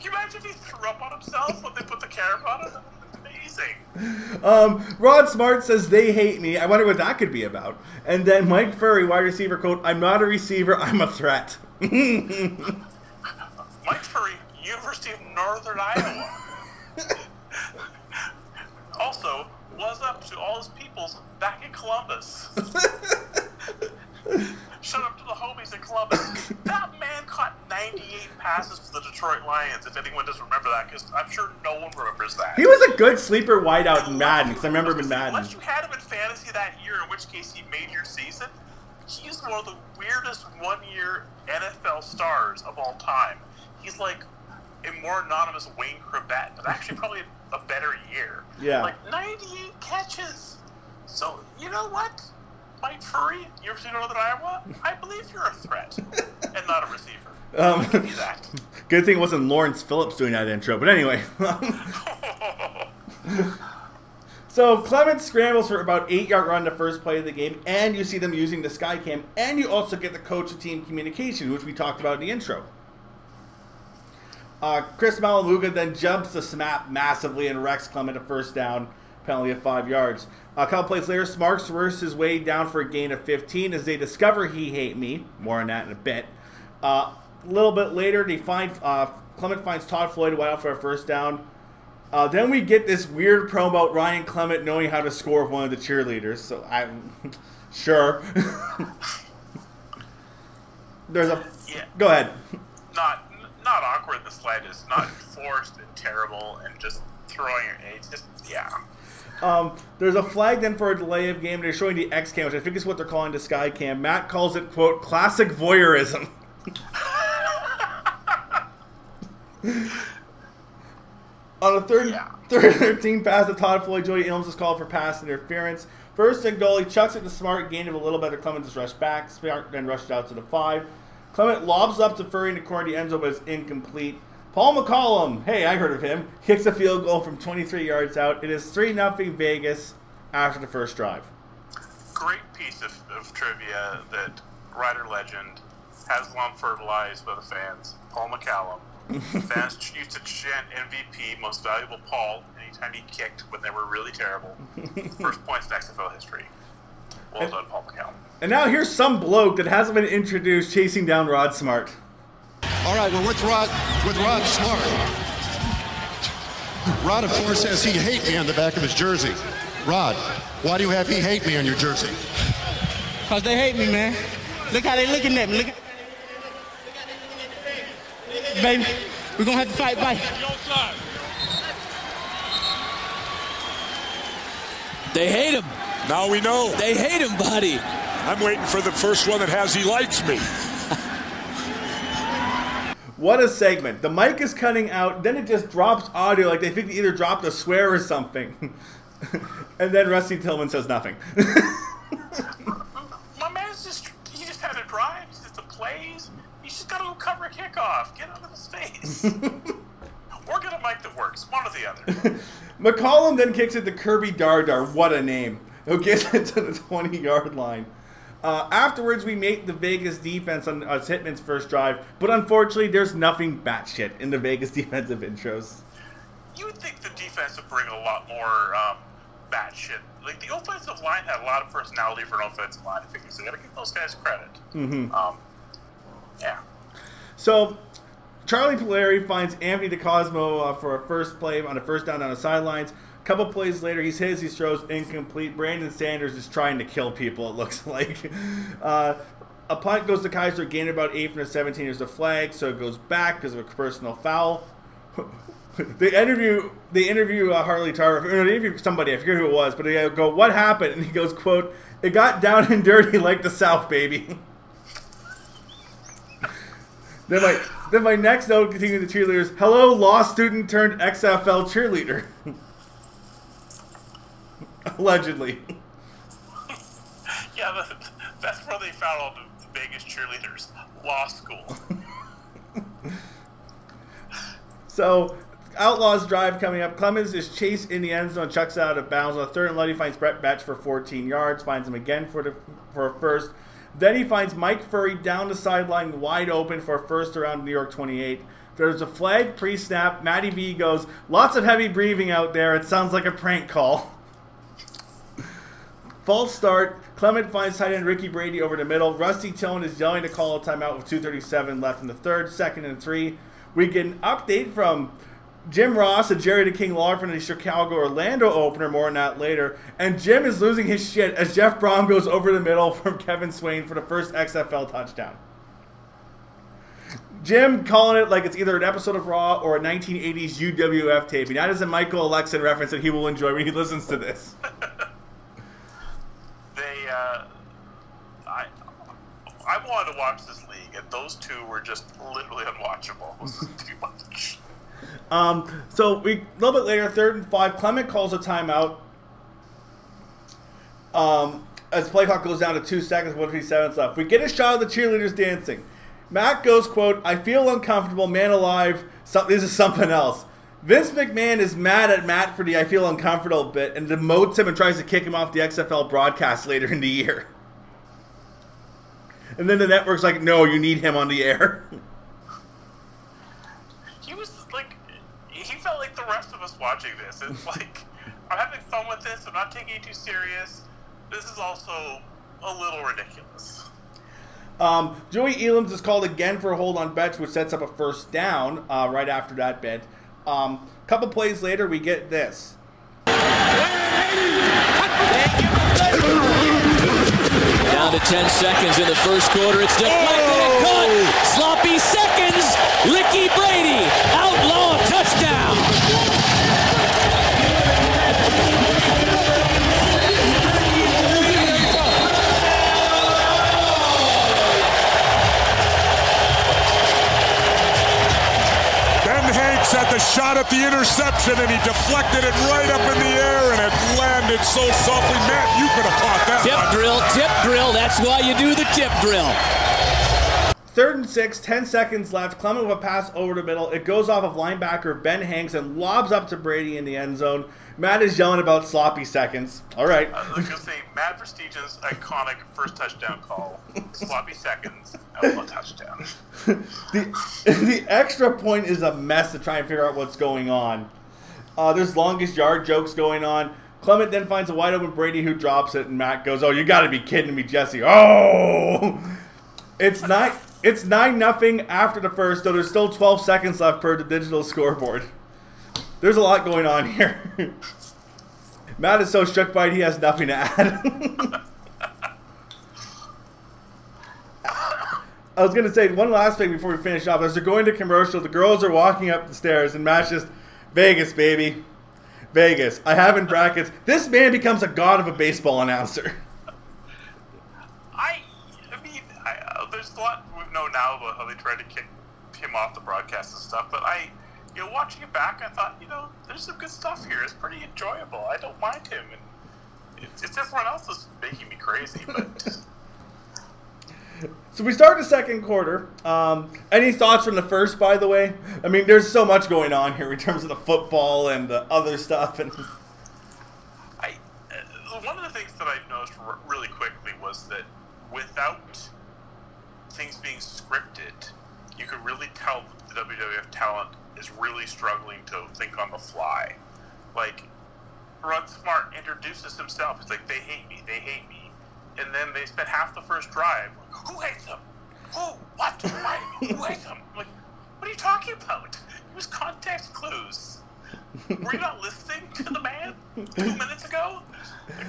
S4: you imagine if he threw up on himself when they put the camera on him? Amazing.
S3: Um, Rod Smart says they hate me. I wonder what that could be about. And then Mike Furrey, wide receiver, quote, I'm not a receiver, I'm a threat.
S4: Mike Furrey, University of Northern Iowa. Also, was up to all his peoples back in Columbus. Shut up to the homies in Columbus. That man caught 98 passes for the Detroit Lions, if anyone doesn't remember that, because I'm sure no one remembers that.
S3: he was a good sleeper wideout in Madden, because I remember him in Madden.
S4: Unless you had him in fantasy that year, in which case he made your season, he's one of the weirdest one-year NFL stars of all time. He's like a more anonymous Wayne Corbett, but actually probably a better year.
S3: Yeah.
S4: Like 98 catches. So you know what, Mike Furrey, University of Northern Iowa, I believe you're a threat and not a receiver.
S3: Um,
S4: I'll give you that.
S3: good thing it wasn't Lawrence Phillips doing that intro. But anyway. so Clement scrambles for about eight yard run the first play of the game, and you see them using the Skycam, and you also get the coach of team communication, which we talked about in the intro. Uh, Chris Malaluga then jumps the snap massively and wrecks Clement a first down, penalty of five yards. A couple plays later, Smarks reverses his way down for a gain of 15 as they discover he hate me. More on that in a bit. Uh, a little bit later, they find uh, Clement finds Todd Floyd wide out for a first down. Uh, then we get this weird promo about Ryan Clement knowing how to score with one of the cheerleaders. So I'm sure. There's a.
S4: Yeah.
S3: Go ahead.
S4: not not awkward in the slightest, not forced and terrible, and just throwing your it's just yeah.
S3: Um, there's a flag then for a delay of game. They're showing the X cam, which I think is what they're calling the Sky Cam. Matt calls it quote classic voyeurism. On a third, third 13 pass to Todd Floyd, Joey Elams is called for pass interference. First and goal, he chucks it to Smart, gain of a little better. Clement just rushed back. Smart then rushes out to the five. Clement lobs up to Furrey in the corner of the end but it's incomplete. Paul McCallum, hey, I heard of him, kicks a field goal from 23 yards out. It is 3 0 Vegas after the first drive.
S4: Great piece of, of trivia that rider legend has long fertilized by the fans, Paul McCallum. fans used to chant MVP, most valuable Paul, anytime he kicked when they were really terrible. First points in XFL history. Well done, Paul McCallum.
S3: And now here's some bloke that hasn't been introduced chasing down Rod Smart.
S16: All right, well, with Rod, with Rod Smart, Rod, of course, says he hate me on the back of his jersey. Rod, why do you have he hate me on your jersey?
S14: Because they hate me, man. Look how they looking at me. Look Baby, we're going to have to fight back.
S7: They hate him.
S8: Now we know.
S7: They hate him, buddy.
S8: I'm waiting for the first one that has he likes me.
S3: What a segment. The mic is cutting out, then it just drops audio like they think they either dropped a swear or something. and then Rusty Tillman says nothing.
S4: My man's just, he just had a drive. He just the plays. He's just got to go cover a kickoff. Get out of his face. or get a mic that works. One or the other.
S3: McCallum then kicks it to Kirby Dardar. What a name. Who gets it to the 20 yard line. Uh, afterwards, we make the Vegas defense on uh, Hitmen's first drive, but unfortunately, there's nothing batshit in the Vegas defensive intros.
S4: You would think the defense would bring a lot more um, bad shit. Like the offensive line had a lot of personality for an offensive line. I think so. Got to give those guys credit.
S3: Mhm.
S4: Um, yeah.
S3: So, Charlie Puleri finds Anthony DeCosmo uh, for a first play on a first down on the sidelines. Couple plays later, he's his, he throws incomplete. Brandon Sanders is trying to kill people, it looks like. Uh, a punt goes to Kaiser, gain about 8 from the 17. There's a flag, so it goes back because of a personal foul. they interview they interview uh, Harley Tarver, or they interview somebody, I forget who it was, but they go, "What happened?" And he goes, "quote It got down and dirty like the South, baby." then my then my next note continuing the cheerleaders. Hello, law student turned XFL cheerleader. Allegedly.
S4: Yeah, that's where they found all the, the Vegas cheerleaders. Law school.
S3: So, Outlaws drive coming up. Clemens is chased in the end zone, chucks out of bounds. On the third and Luddy finds Brett Betch for 14 yards, finds him again for the for a first. Then he finds Mike Furrey down the sideline wide open for a first around New York 28. There's a flag pre-snap. Matty V goes, lots of heavy breathing out there. It sounds like a prank call. False start. Clement finds tight end Ricky Brady over the middle. Rusty Tone is yelling to call a timeout with 2.37 left in the third, second and three. We get an update from Jim Ross and Jerry the King Lawler from the Chicago Orlando opener. More on that later. And Jim is losing his shit as Jeff Brohm goes over the middle from Kevin Swain for the first XFL touchdown. Jim calling it like it's either an episode of Raw or a 1980s UWF taping. That is a Michael Alexin reference that he will enjoy when he listens to this.
S4: Uh, I, I wanted to watch this league, and those two were just literally unwatchable. Too much.
S3: Um, so we a little bit later, third and five. Clement calls a timeout. Um, as play clock goes down to two seconds, one three seconds left. We get a shot of the cheerleaders dancing. Matt goes, "quote I feel uncomfortable, man alive. So, this is something else." Vince McMahon is mad at Matt for the "I feel uncomfortable" bit and demotes him and tries to kick him off the XFL broadcast later in the year. And then the network's like, "No, you need him on the air."
S4: He was like, he felt like the rest of us watching this. It's like, I'm having fun with this. I'm not taking it too serious. This is also a little ridiculous.
S3: Um, Joey Elams is called again for a hold on Betch, which sets up a first down uh, right after that bit. A um, couple plays later, we get this.
S7: Down to 10 seconds in the first quarter. It's deflected and caught. Sloppy seconds. Licky Brady. Outlaw
S8: Hanks shot at the interception and he deflected it right up in the air and it landed so softly. Matt, you could have caught that.
S7: Tip
S8: one.
S7: drill, tip drill. That's why you do the tip drill.
S3: third and six, 10 seconds left. Clement with a pass over the middle. It goes off of linebacker Ben Hanks and lobs up to Brady in the end zone. Matt is yelling about sloppy seconds. All right.
S4: I was gonna say Matt Prestige's iconic first touchdown call, sloppy seconds, outlaw touchdown.
S3: the, the extra point is a mess to try and figure out what's going on. Uh, there's longest yard jokes going on. Clement then finds a wide open Brady who drops it, and Matt goes, "Oh, you got to be kidding me, Jesse!" Oh, it's nine. It's nine nothing after the first, though. There's still 12 seconds left per the digital scoreboard. There's a lot going on here. Matt is so struck by it, he has nothing to add. I was gonna say one last thing before we finish off. As they're going to commercial, the girls are walking up the stairs, and Matt's just Vegas, baby, Vegas. I have in brackets. This man becomes a god of a baseball announcer.
S4: I, I mean, I, uh, there's a lot we know now about how they tried to kick him off the broadcast and stuff, but I, you know, watching it back, I thought, you know, there's some good stuff here. It's pretty enjoyable. I don't mind him, and it's, it's everyone else that's making me crazy, but.
S3: So we start the second quarter. Um, any thoughts from the first, by the way? I mean, there's so much going on here in terms of the football and the other stuff. And
S4: I, uh, one of the things that I noticed r- really quickly was that without things being scripted, you could really tell the WWF talent is really struggling to think on the fly. Like, Rod Smart introduces himself. It's like, they hate me, they hate me. And then they spent half the first drive. Who hates them? Who? What? Why? Who hates them? Like, what are you talking about? It was context clues. Were you not listening to the man two minutes ago?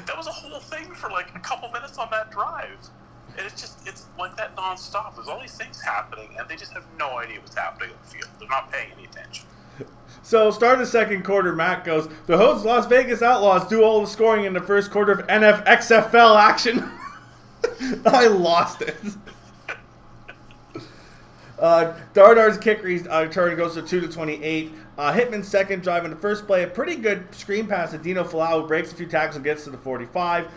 S4: That was a whole thing for like a couple minutes on that drive. And it's just, it's like that nonstop. There's all these things happening, and they just have no idea what's happening on the field. They're not paying any attention.
S3: so, start the second quarter, Matt goes, The host Las Vegas Outlaws do all the scoring in the first quarter of NFXFL action. I lost it. Uh, Dardar's kick uh, return goes to 2 to 28. Uh, Hitmen's second drive in the first play, a pretty good screen pass to Dino Philyaw, who breaks a few tackles and gets to the 45.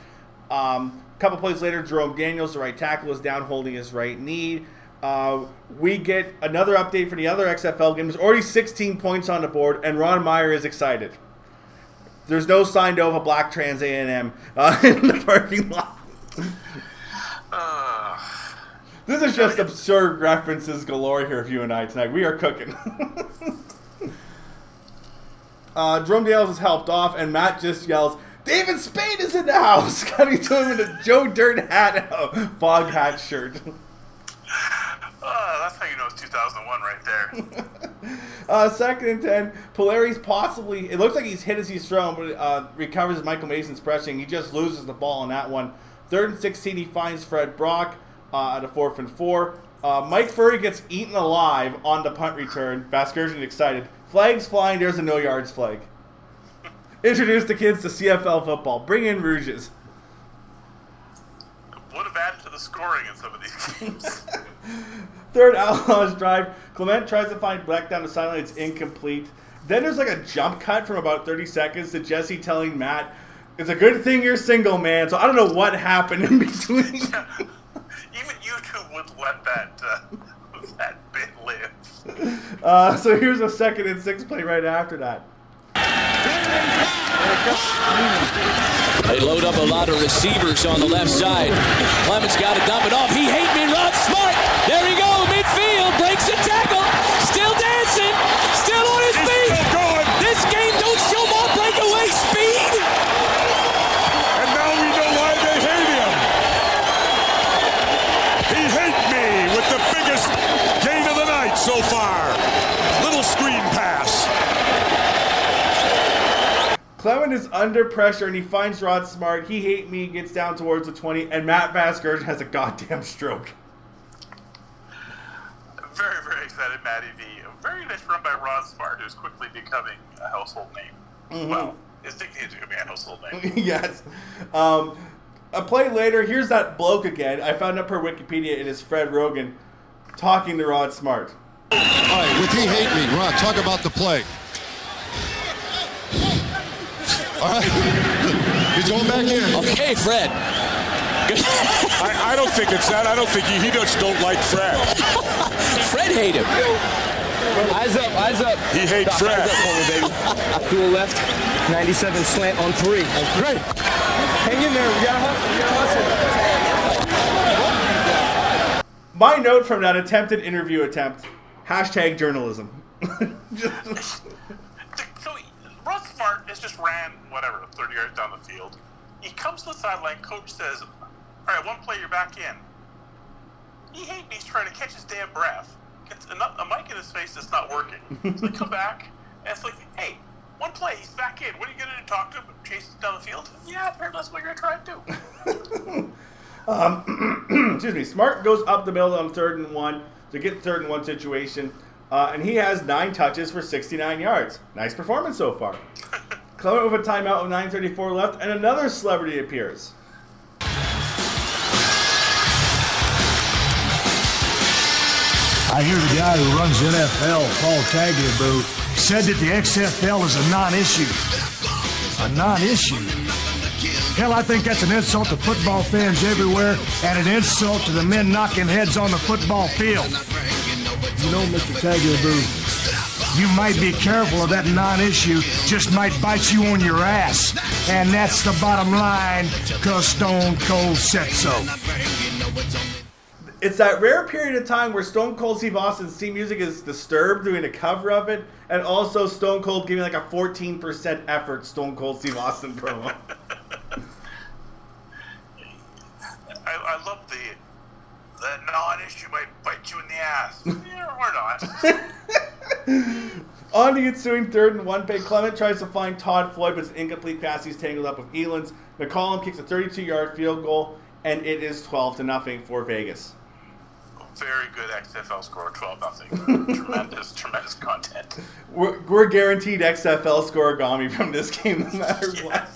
S3: Um, couple plays later, Jerome Daniels, the right tackle, is down holding his right knee. Uh, we get another update for the other XFL game. There's already 16 points on the board, and Ron Meyer is excited. There's no sign of a black Trans Am uh, in the parking lot. This is just absurd references galore here for you and I tonight. We are cooking. uh, Jerome Daniels is helped off, and Matt just yells, David Spade is in the house! Cutting to him in a Joe Dirt hat and a Foghat shirt.
S4: Uh, that's how you know it's 2001 right there.
S3: uh, second and 10. Puleri's possibly, it looks like he's hit as he's thrown, but uh, recovers Michael Mason's pressing. He just loses the ball on that one. Third and 16, he finds Fred Brock uh, at a fourth and four. Uh, Mike Furrey gets eaten alive on the punt return. Vasgersian excited. Flags flying. There's a no yards flag. Introduce the kids to CFL football. Bring in Rouges.
S4: Would have added to the scoring in some of these games.
S3: Third Outlaws drive. Clement tries to find Black down the sideline. It's incomplete. Then there's like a jump cut from about 30 seconds to Jesse telling Matt, "It's a good thing you're single, man." So I don't know what happened in between.
S4: Even YouTube would let that uh, that bit live.
S3: Uh, so here's a second and six play right after that.
S7: They load up a lot of receivers on the left side. Clement's got to dump it off. He hate me, Rod Smart. There he go, midfield, breaks the tackle, still dancing, still on his feet. This game don't show more breakaway speed.
S8: And now we know why they hate him. He hate me with the biggest gain of the night so far. Little screen pass.
S3: Clement is under pressure and he finds Rod Smart. He hate me, gets down towards the 20, and Matt Vasgersian has a goddamn stroke.
S4: Very, very excited, Matty V. A very nice run by Rod Smart, who's quickly becoming a household name.
S3: Mhm.
S4: Well, his nickname is becoming a household name.
S3: yes. Um, a play later, here's that bloke again. I found up her Wikipedia. It is Fred Roggin talking to Rod Smart.
S17: All right, with he hate me, Rod, talk about the play. All right, he's going back in.
S7: Okay, Fred.
S8: I, I don't don't think it's that. I don't think he, he just don't like Fred.
S7: Fred hate him.
S18: Eyes up, eyes up.
S8: He hates
S18: Doc,
S8: Fred.
S18: Eyes up for me, baby. Dual left, 97 slant on three. That's great. Hang in there. We gotta hustle. We gotta hustle.
S3: My note from that attempted interview attempt: hashtag journalism.
S4: So Rod Smart has just ran whatever 30 yards down the field. He comes to the sideline. Coach says, "All right, one play, you're back in." He hates me. He's trying to catch his damn breath. Gets a, a mic in his face that's not working. So they come back, and it's like, "Hey, one play, he's back in. What are you going to do? Talk to him? Chase him down the field?" Yeah, apparently that's what you're going to try and do.
S3: Um, excuse me. Smart goes up the middle on third and one to get third and one situation, uh, and he has nine touches for 69 yards. Nice performance so far. Clement with a timeout with 9:34 left, and another celebrity appears.
S19: I hear the guy who runs NFL, Paul Tagliabue, said that the XFL is a non-issue. A non-issue. Hell, I think that's an insult to football fans everywhere and an insult to the men knocking heads on the football field. You know, Mr. Tagliabue, you might be careful of that non-issue, just might bite you on your ass. And that's the bottom line, cause Stone Cold said so.
S3: It's that rare period of time where Stone Cold Steve Austin's theme music is disturbed doing a cover of it, and also Stone Cold giving like a 14% effort Stone Cold Steve Austin promo.
S4: I, I love the that non-issue might bite you in the ass. yeah, or not.
S3: On the ensuing third and one play, Clement tries to find Todd Floyd, but his incomplete pass. He's tangled up with Elams. McCallum kicks a 32-yard field goal, and it is 12 to nothing for Vegas.
S4: Very good XFL score, 12 nothing. tremendous, tremendous content.
S3: We're, we're guaranteed XFL scoregami from this game, no matter what.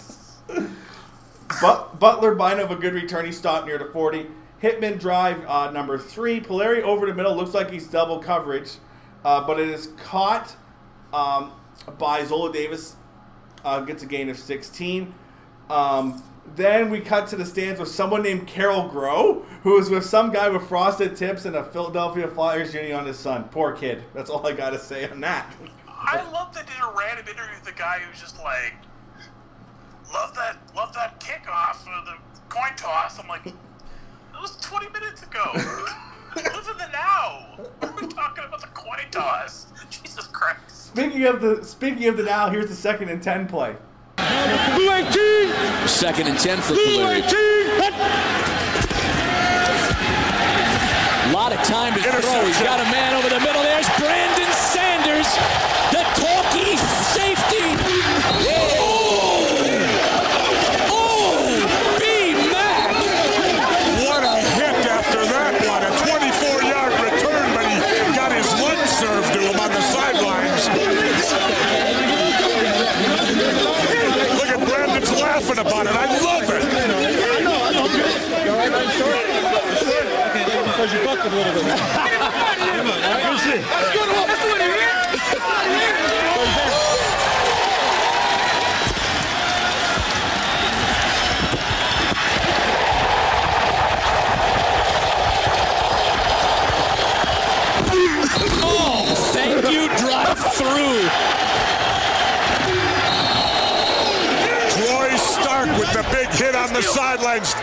S3: But, Butler Bino of a good return. He stopped near the 40. Hitmen drive uh, number three. Puleri over the middle. Looks like he's double coverage, uh, but it is caught um, by Zola Davis. Uh, gets a gain of 16. Um, then we cut to the stands with someone named Carol Grow, who is with some guy with frosted tips and a Philadelphia Flyers uni on his son. Poor kid. That's all I got to say on that.
S4: I love that did a random interview with the guy who's just like, love that, love that kickoff or the coin toss. I'm like, it was 20 minutes ago. Live in the now. We're talking about the coin toss. Jesus Christ.
S3: Speaking of the speaking of the now, here's the second and ten play.
S7: Blue 18! Second and 10 for Blue Puleri. A lot of time to throw. He's got a man over the middle. There's Brandon Sanders, the talkie safety. Oh! Oh! B-Mac!
S8: What a hit after that one. A 24-yard return, but he got his lunch served to him on the sidelines. Look at Brandon's about it. I love it.
S18: I know, I know. You all right, man? Short? Because you buckled a little bit. Good shit. Let's go to Let's do it here.
S7: Oh, thank you, drive through.
S8: Troy Stark with the big hit on the sidelines.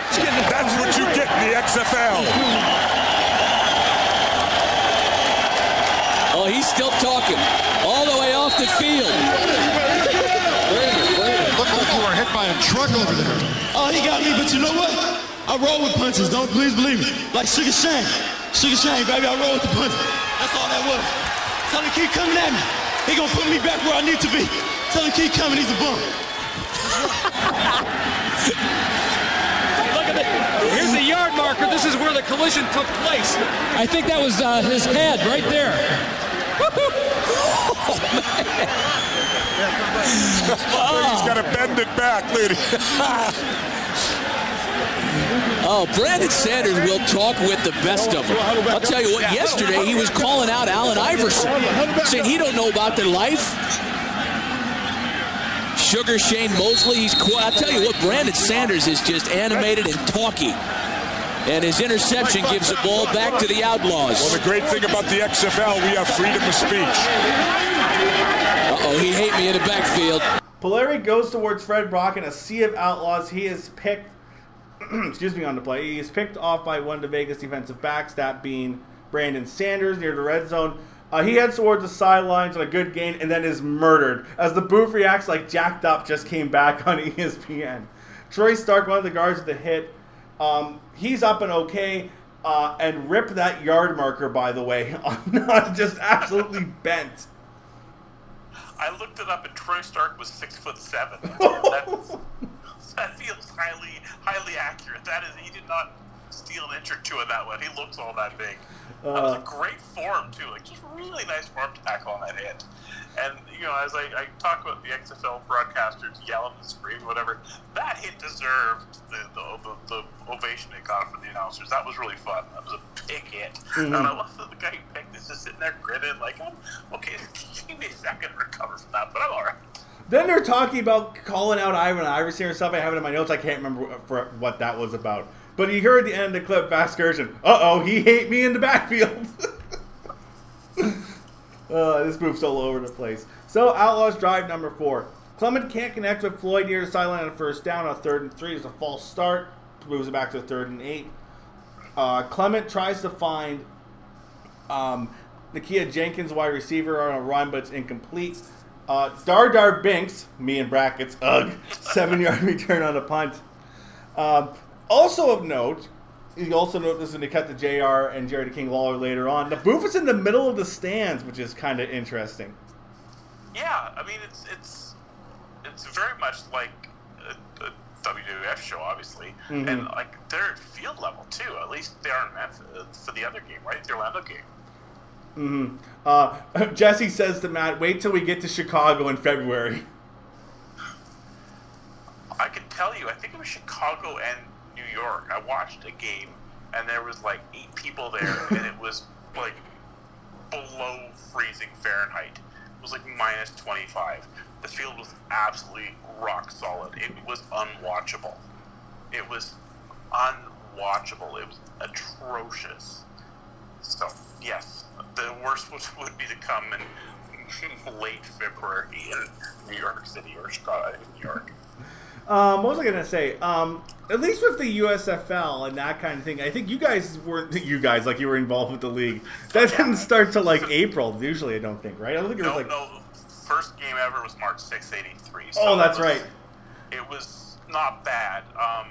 S8: That's what you get in the XFL.
S7: Oh, he's still talking. All the way off the field.
S17: Looked like you were hit by a truck over there.
S12: Oh, he got me, but you know what? I roll with punches. Don't please believe me. Like Sugar Shane. Sugar Shane, baby, I roll with the punches. That's all that was. Tell him keep coming at me. He gonna put me back where I need to be. Tell him keep coming. He's a bum.
S9: Look at it. Here's the yard marker. This is where the collision took place. I think that was uh, his head right there.
S7: oh, man.
S8: He's got to bend it back, lady.
S7: Oh, Brandon Sanders will talk with the best of them. I'll tell you what, yesterday he was calling out Allen Iverson, saying he don't know about their life. Sugar Shane Mosley, he's qu- I'll tell you what, Brandon Sanders is just animated and talky. And his interception gives the ball back to the Outlaws.
S8: Well, the great thing about the XFL, we have freedom of speech.
S7: Uh-oh, he hate me in the backfield.
S3: Puleri goes towards Fred Brock in a sea of outlaws. He is picked, excuse me, on the play. He is picked off by one of the Vegas defensive backs, that being Brandon Sanders near the red zone. Uh, he heads towards the sidelines on a good gain and then is murdered as the booth reacts like jacked up just came back on ESPN. Troy Stark, one of the guards with the hit, um, he's up and okay. Uh, and rip that yard marker, by the way, I'm not just absolutely bent.
S4: I looked it up, and Troy Stark was six foot seven. That feels highly, highly accurate. That is, he did not steal an inch or two of that one. He looks all that big. that was a
S3: Uh,
S4: great form too, like just really nice form tackle on that hit. And you know, as I, I talk about the XFL broadcasters yelling and screaming, whatever, that hit deserved the the, the, the ovation it got from the announcers. That was really fun. That was a big hit.
S3: Mhm.
S4: And I love that the guy who picked is sitting there grinning, like, I'm okay. Give me a second to recover from that, but I'm all right.
S3: Then they're talking about calling out Ivan Iverson or something. I have it in my notes. I can't remember for what that was about. But he heard the end of the clip, Vasgersian. Uh oh, he hate me in the backfield. uh, this moves all over the place. So Outlaws drive number four. Clement can't connect with Floyd near the sideline on first down. On third and three is a false start. Moves it back to third and eight. Uh, Clement tries to find um, Nakia Jenkins, wide receiver, on a run, but it's incomplete. Uh, Dar Dar Binks, me in brackets, ugh, seven yard return on a punt. Um, also of note, you also notice when they cut to JR and Jerry the King Lawler later on, the booth is in the middle of the stands, which is kind of interesting.
S4: Yeah, I mean it's it's it's very much like a, a WWF show, obviously,
S3: Mhm.
S4: and like they're at field level too. At least they are in Memphis for the other game, right? The Orlando game.
S3: hmm Uh, Jesse says to Matt, "Wait till we get to Chicago in February."
S4: I can tell you, I think it was Chicago and New York. I watched a game, and there was like eight people there, and it was like below freezing Fahrenheit. It was like minus 25. The field was absolutely rock solid. It was unwatchable. It was unwatchable. It was atrocious. So, yes, the worst would, would be to come in late February in New York City or Chicago, in New York.
S3: Um, what was I gonna say? Um, at least with the USFL and that kind of thing, I think you guys weren't you guys like you were involved with the league. That didn't start till like April. Usually, I don't think, right? I don't think it was
S4: No,
S3: like.
S4: no. First game ever was March 6, 83.
S3: Oh, that's
S4: it was-
S3: right.
S4: It was not bad. Um,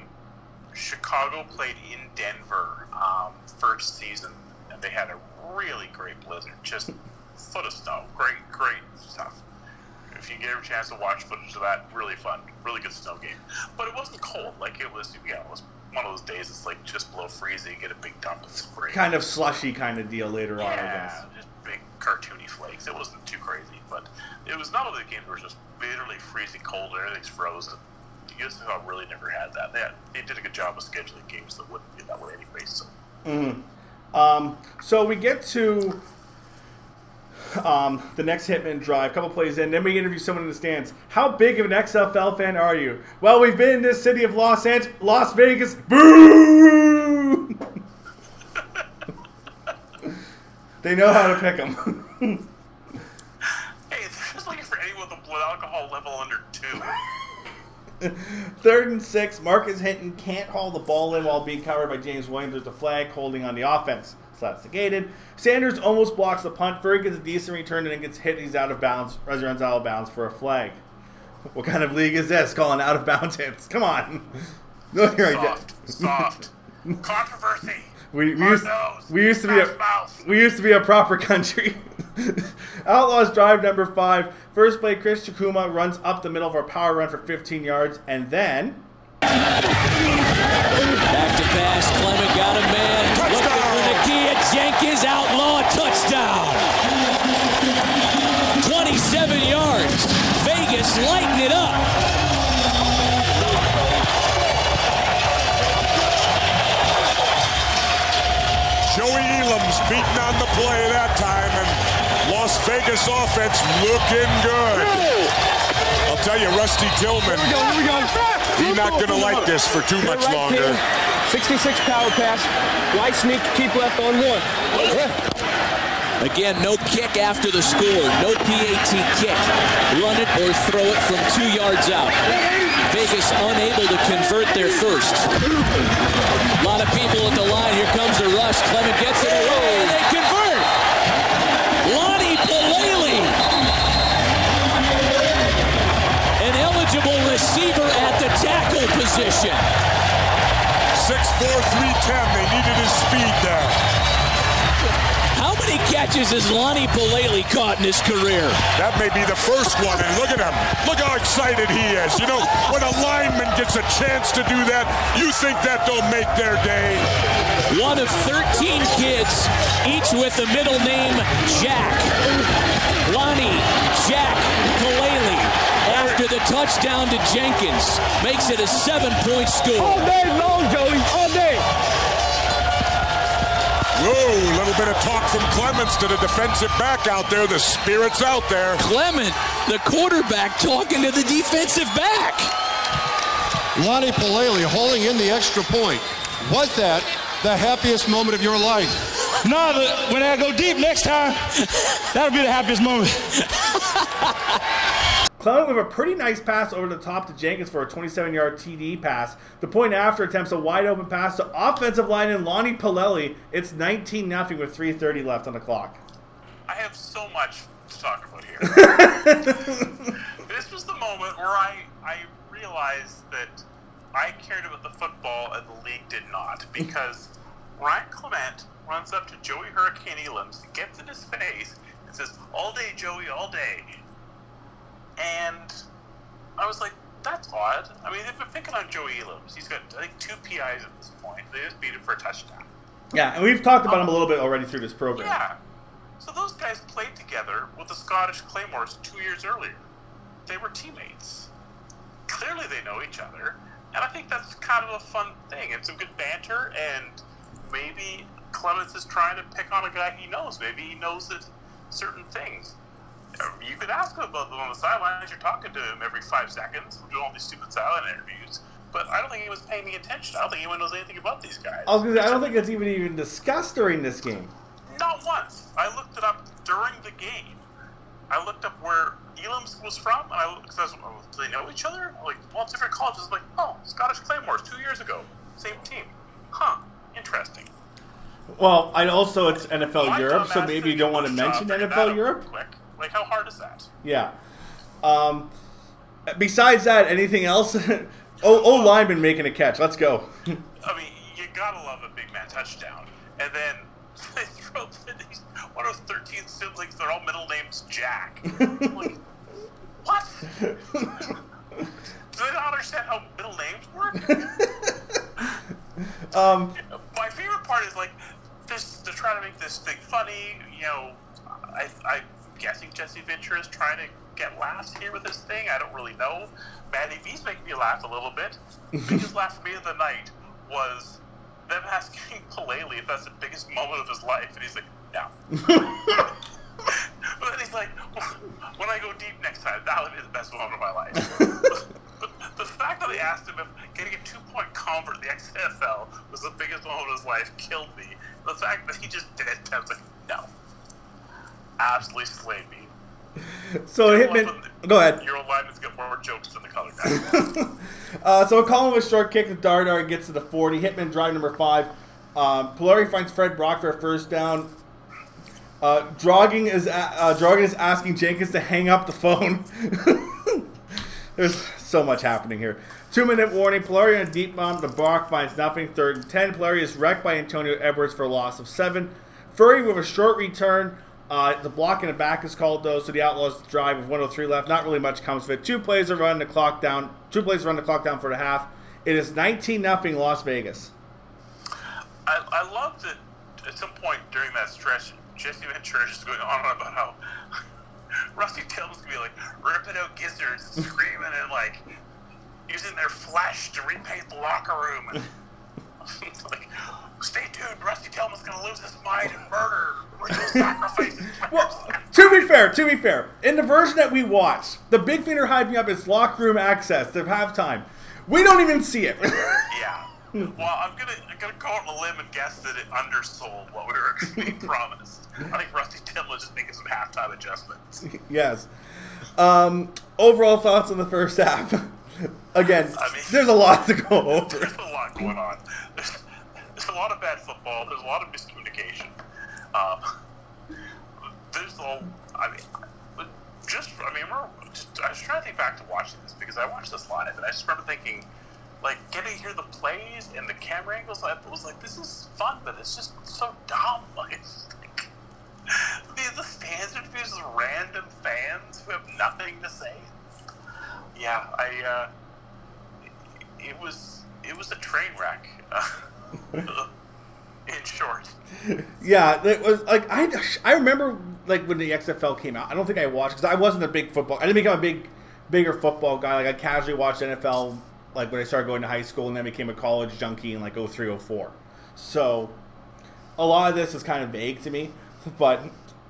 S4: Chicago played in Denver um, first season, and they had a really great blizzard. Just foot of snow. Great, great stuff. If you get a chance to watch footage of that, really fun. Really good snow game. But it wasn't cold. Like, it was, yeah, it was one of those days it's like just below freezing, you get a big dump. It's great.
S3: Kind of slushy kind of deal later on, I
S4: Yeah,
S3: guess.
S4: just big cartoony flakes. It wasn't too crazy, but it was not only the games were just literally freezing cold and everything's frozen. The USFL really never had that. They, had, they did a good job of scheduling games that wouldn't be that way anyway. So
S3: Mhm. Um, so we get to um, the next Hitmen drive, couple plays in, then we interview someone in the stands. How big of an XFL fan are you? Well, we've been in this city of Los Angeles, Las Vegas. Boo! they know how to pick them.
S4: hey, they're just looking for anyone with a blood alcohol level under two.
S3: Third and six, Marcus Hinton can't haul the ball in while being covered by James Williams. There's a flag holding on the offense. So that's negated. Sanders almost blocks the punt. Furrey gets a decent return and then gets hit. He's out of bounds. As runs out of bounds for a flag. What kind of league is this? Calling out of bounds hits. Come on. No, you're right.
S4: Soft, soft. Controversy.
S3: We, we, used,
S4: nose.
S3: we used to be a we used to be a proper country. Outlaws drive number five. First play, Chris Chikuma runs up the middle of our power run for 15 yards, and then
S7: Back to pass. Clement got a man. Looking for Nakia Jenkins. Outlaw touchdown. 27 yards. Vegas lighting it up.
S8: Joey Elam's beaten on the play that time, and Las Vegas offense looking good. I'll tell you, Rusty Tillman.
S15: Here we go, here we go.
S8: He's not going to like this for too much
S18: Right
S8: longer.
S18: pin, 66 power pass. Right sneak, keep left on one.
S7: Again, no kick after the score. No PAT kick. Run it or throw it from two yards out. Vegas unable to convert their first. A lot of people at the line. Here comes the rush. Clement gets it away. and They convert. Lonnie Palelei. An eligible receiver at the tackle position.
S8: 6'4", 310. They needed his speed there.
S7: How many catches has Lonnie Palelei caught in his career?
S8: That may be the first one, and look at him. Look how excited he is. You know, when a lineman gets a chance to do that, you think that don't make their day.
S7: One of 13 kids, each with the middle name Jack. Lonnie Jack Kalele, after the touchdown to Jenkins, makes it a seven-point score.
S18: All day long, Joey. All day.
S8: Whoa, a little bit of talk from Clemens to the defensive back out there. The spirit's out there.
S7: Clement, the quarterback, talking to the defensive back.
S17: Lonnie Palelei holding in the extra point. Was that the happiest moment of your life?
S12: No, the, when I go deep next time, that'll be the happiest moment.
S3: Clement with a pretty nice pass over the top to Jenkins for a 27-yard TD pass. The point after attempts a wide open pass to offensive lineman Lonnie Palelei. It's 19 0 with 3:30 left on the clock.
S4: I have so much to talk about here. this was the moment where I, I realized that I cared about the football and the league did not. Because Ryan Clement runs up to Joey Hurricane Elams, gets in his face, and says, All day, Joey, all day. And I was like, That's odd. I mean, they've been picking on Joey Elams. He's got, I think, two PIs at this point. They just beat him for a touchdown.
S3: Yeah, and we've talked about um, him a little bit already through this program.
S4: Yeah. So those guys played together with the Scottish Claymores two years earlier. They were teammates. Clearly, they know each other, and I think that's kind of a fun thing. It's some good banter, and maybe Clemens is trying to pick on a guy he knows. Maybe he knows that certain things. You could ask him about them on the sidelines. You're talking to him every five seconds, doing all these stupid sideline interviews. But I don't think he was paying me attention. I don't think anyone knows anything about these guys.
S3: I, was say, I don't think it's even even discussed during this game.
S4: Not once. I looked it up during the game. I looked up where Elams was from, and I looked, cause I was, do they know each other? Like, well, different colleges. Like, oh, Scottish Claymores, two years ago, same team. Huh, interesting.
S3: Well, I also it's NFL
S4: My
S3: Europe, so maybe you don't want to mention
S4: job, figure that
S3: NFL Europe.
S4: Quick. Like, how hard is that?
S3: Yeah. Um, besides that, anything else? oh, oh, lineman making a catch. Let's go.
S4: I mean, you gotta love a big man touchdown. And then they throw these, one of 13 siblings, they're all middle names Jack. Like, what? Do they not understand how middle names work?
S3: Um,
S4: My favorite part is like, this, they're trying to make this thing funny. You know, I, I'm guessing Jesse Ventura is trying to get laughs here with this thing. I don't really know. Matty V's making me laugh a little bit. biggest laugh for me of the night was them asking Palelei if that's the biggest moment of his life, and he's like, no. but then he's like, when I go deep next time, that'll be the best moment of my life. but the fact that they asked him if getting a two-point convert in the XFL was the biggest moment of his life killed me. The fact that he just did it, I was like, no. Absolutely slayed me.
S3: so Hitmen, go ahead.
S4: Your old lineman's got more jokes than the color guy.
S3: Uh, so Colin with short kick to Dardar gets to the 40. Hitmen drive number five. Um, Puleri finds Fred Brock for a first down. Uh, Drogging is a- uh, Drogging is asking Jenkins to hang up the phone. There's so much happening here. Two minute warning. Puleri on a deep bomb. The Brock finds nothing. Third and ten. Puleri is wrecked by Antonio Edwards for a loss of seven. Furrey with a short return. Uh, the block in the back is called though, so the Outlaws drive with 103 left. Not really much comes of it. Two plays are running the clock down. Two plays run the clock down for the half. It is 19 nothing Las Vegas.
S4: I, I love that at some point during that stretch, Jesse Ventura is just going on and on about how Rusty Tillman's gonna be like ripping out gizzards, screaming and like using their flesh to repaint the locker room. Like, stay tuned, Rusty Tillman's gonna lose his mind and murder ritual sacrifices.
S3: To be fair, to be fair, in the version that we watch, the big they're hyping up is locker room access, the halftime. We don't even see it.
S4: yeah. Well, I'm gonna I'm gonna go out on a limb and guess that it undersold what we were being promised. I think Rusty Tillman just making some halftime adjustments.
S3: yes. Um, overall thoughts on the first half. Again, there's a lot to go over.
S4: There's a lot going on. A lot of bad football. There's a lot of miscommunication. Um, there's all. I mean, just I mean, we're, just, I was trying to think back to watching this because I watched this live and I just remember thinking, like, getting to hear the plays and the camera angles. I was like, this is fun, but it's just so dumb. Like, like the, the fans are just random fans who have nothing to say. Yeah, I. Uh, it was it was a train wreck. in short.
S3: yeah, it was like I, I remember like when the XFL came out. I don't think I watched because I wasn't a big football. I didn't become a big, bigger football guy. Like I casually watched NFL like when I started going to high school, and then became a college junkie in like 03, 04. So a lot of this is kind of vague to me, but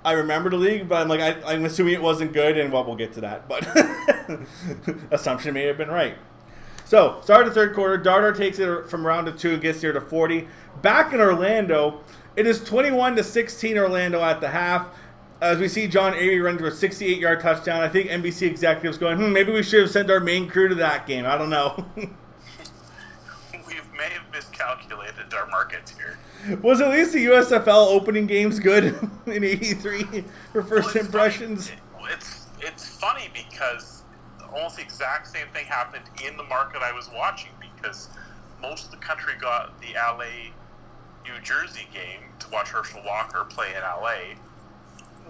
S3: I remember the league. But I'm like I, I'm assuming it wasn't good, and well, we'll get to that. But assumption may have been right. So, start of the third quarter. Darter takes it from round to two, gets here to 40. Back in Orlando, it is 21 to 16 Orlando at the half. As we see John Avery run to a 68 yard touchdown, I think NBC executives going, hmm, maybe we should have sent our main crew to that game. I don't know.
S4: we may have miscalculated our markets here.
S3: Was at least the USFL opening games good in '83 for first
S4: well,
S3: impressions?
S4: Funny. It's it's funny because almost the exact same thing happened in the market I was watching because most of the country got the LA New Jersey game to watch Herschel Walker play in LA.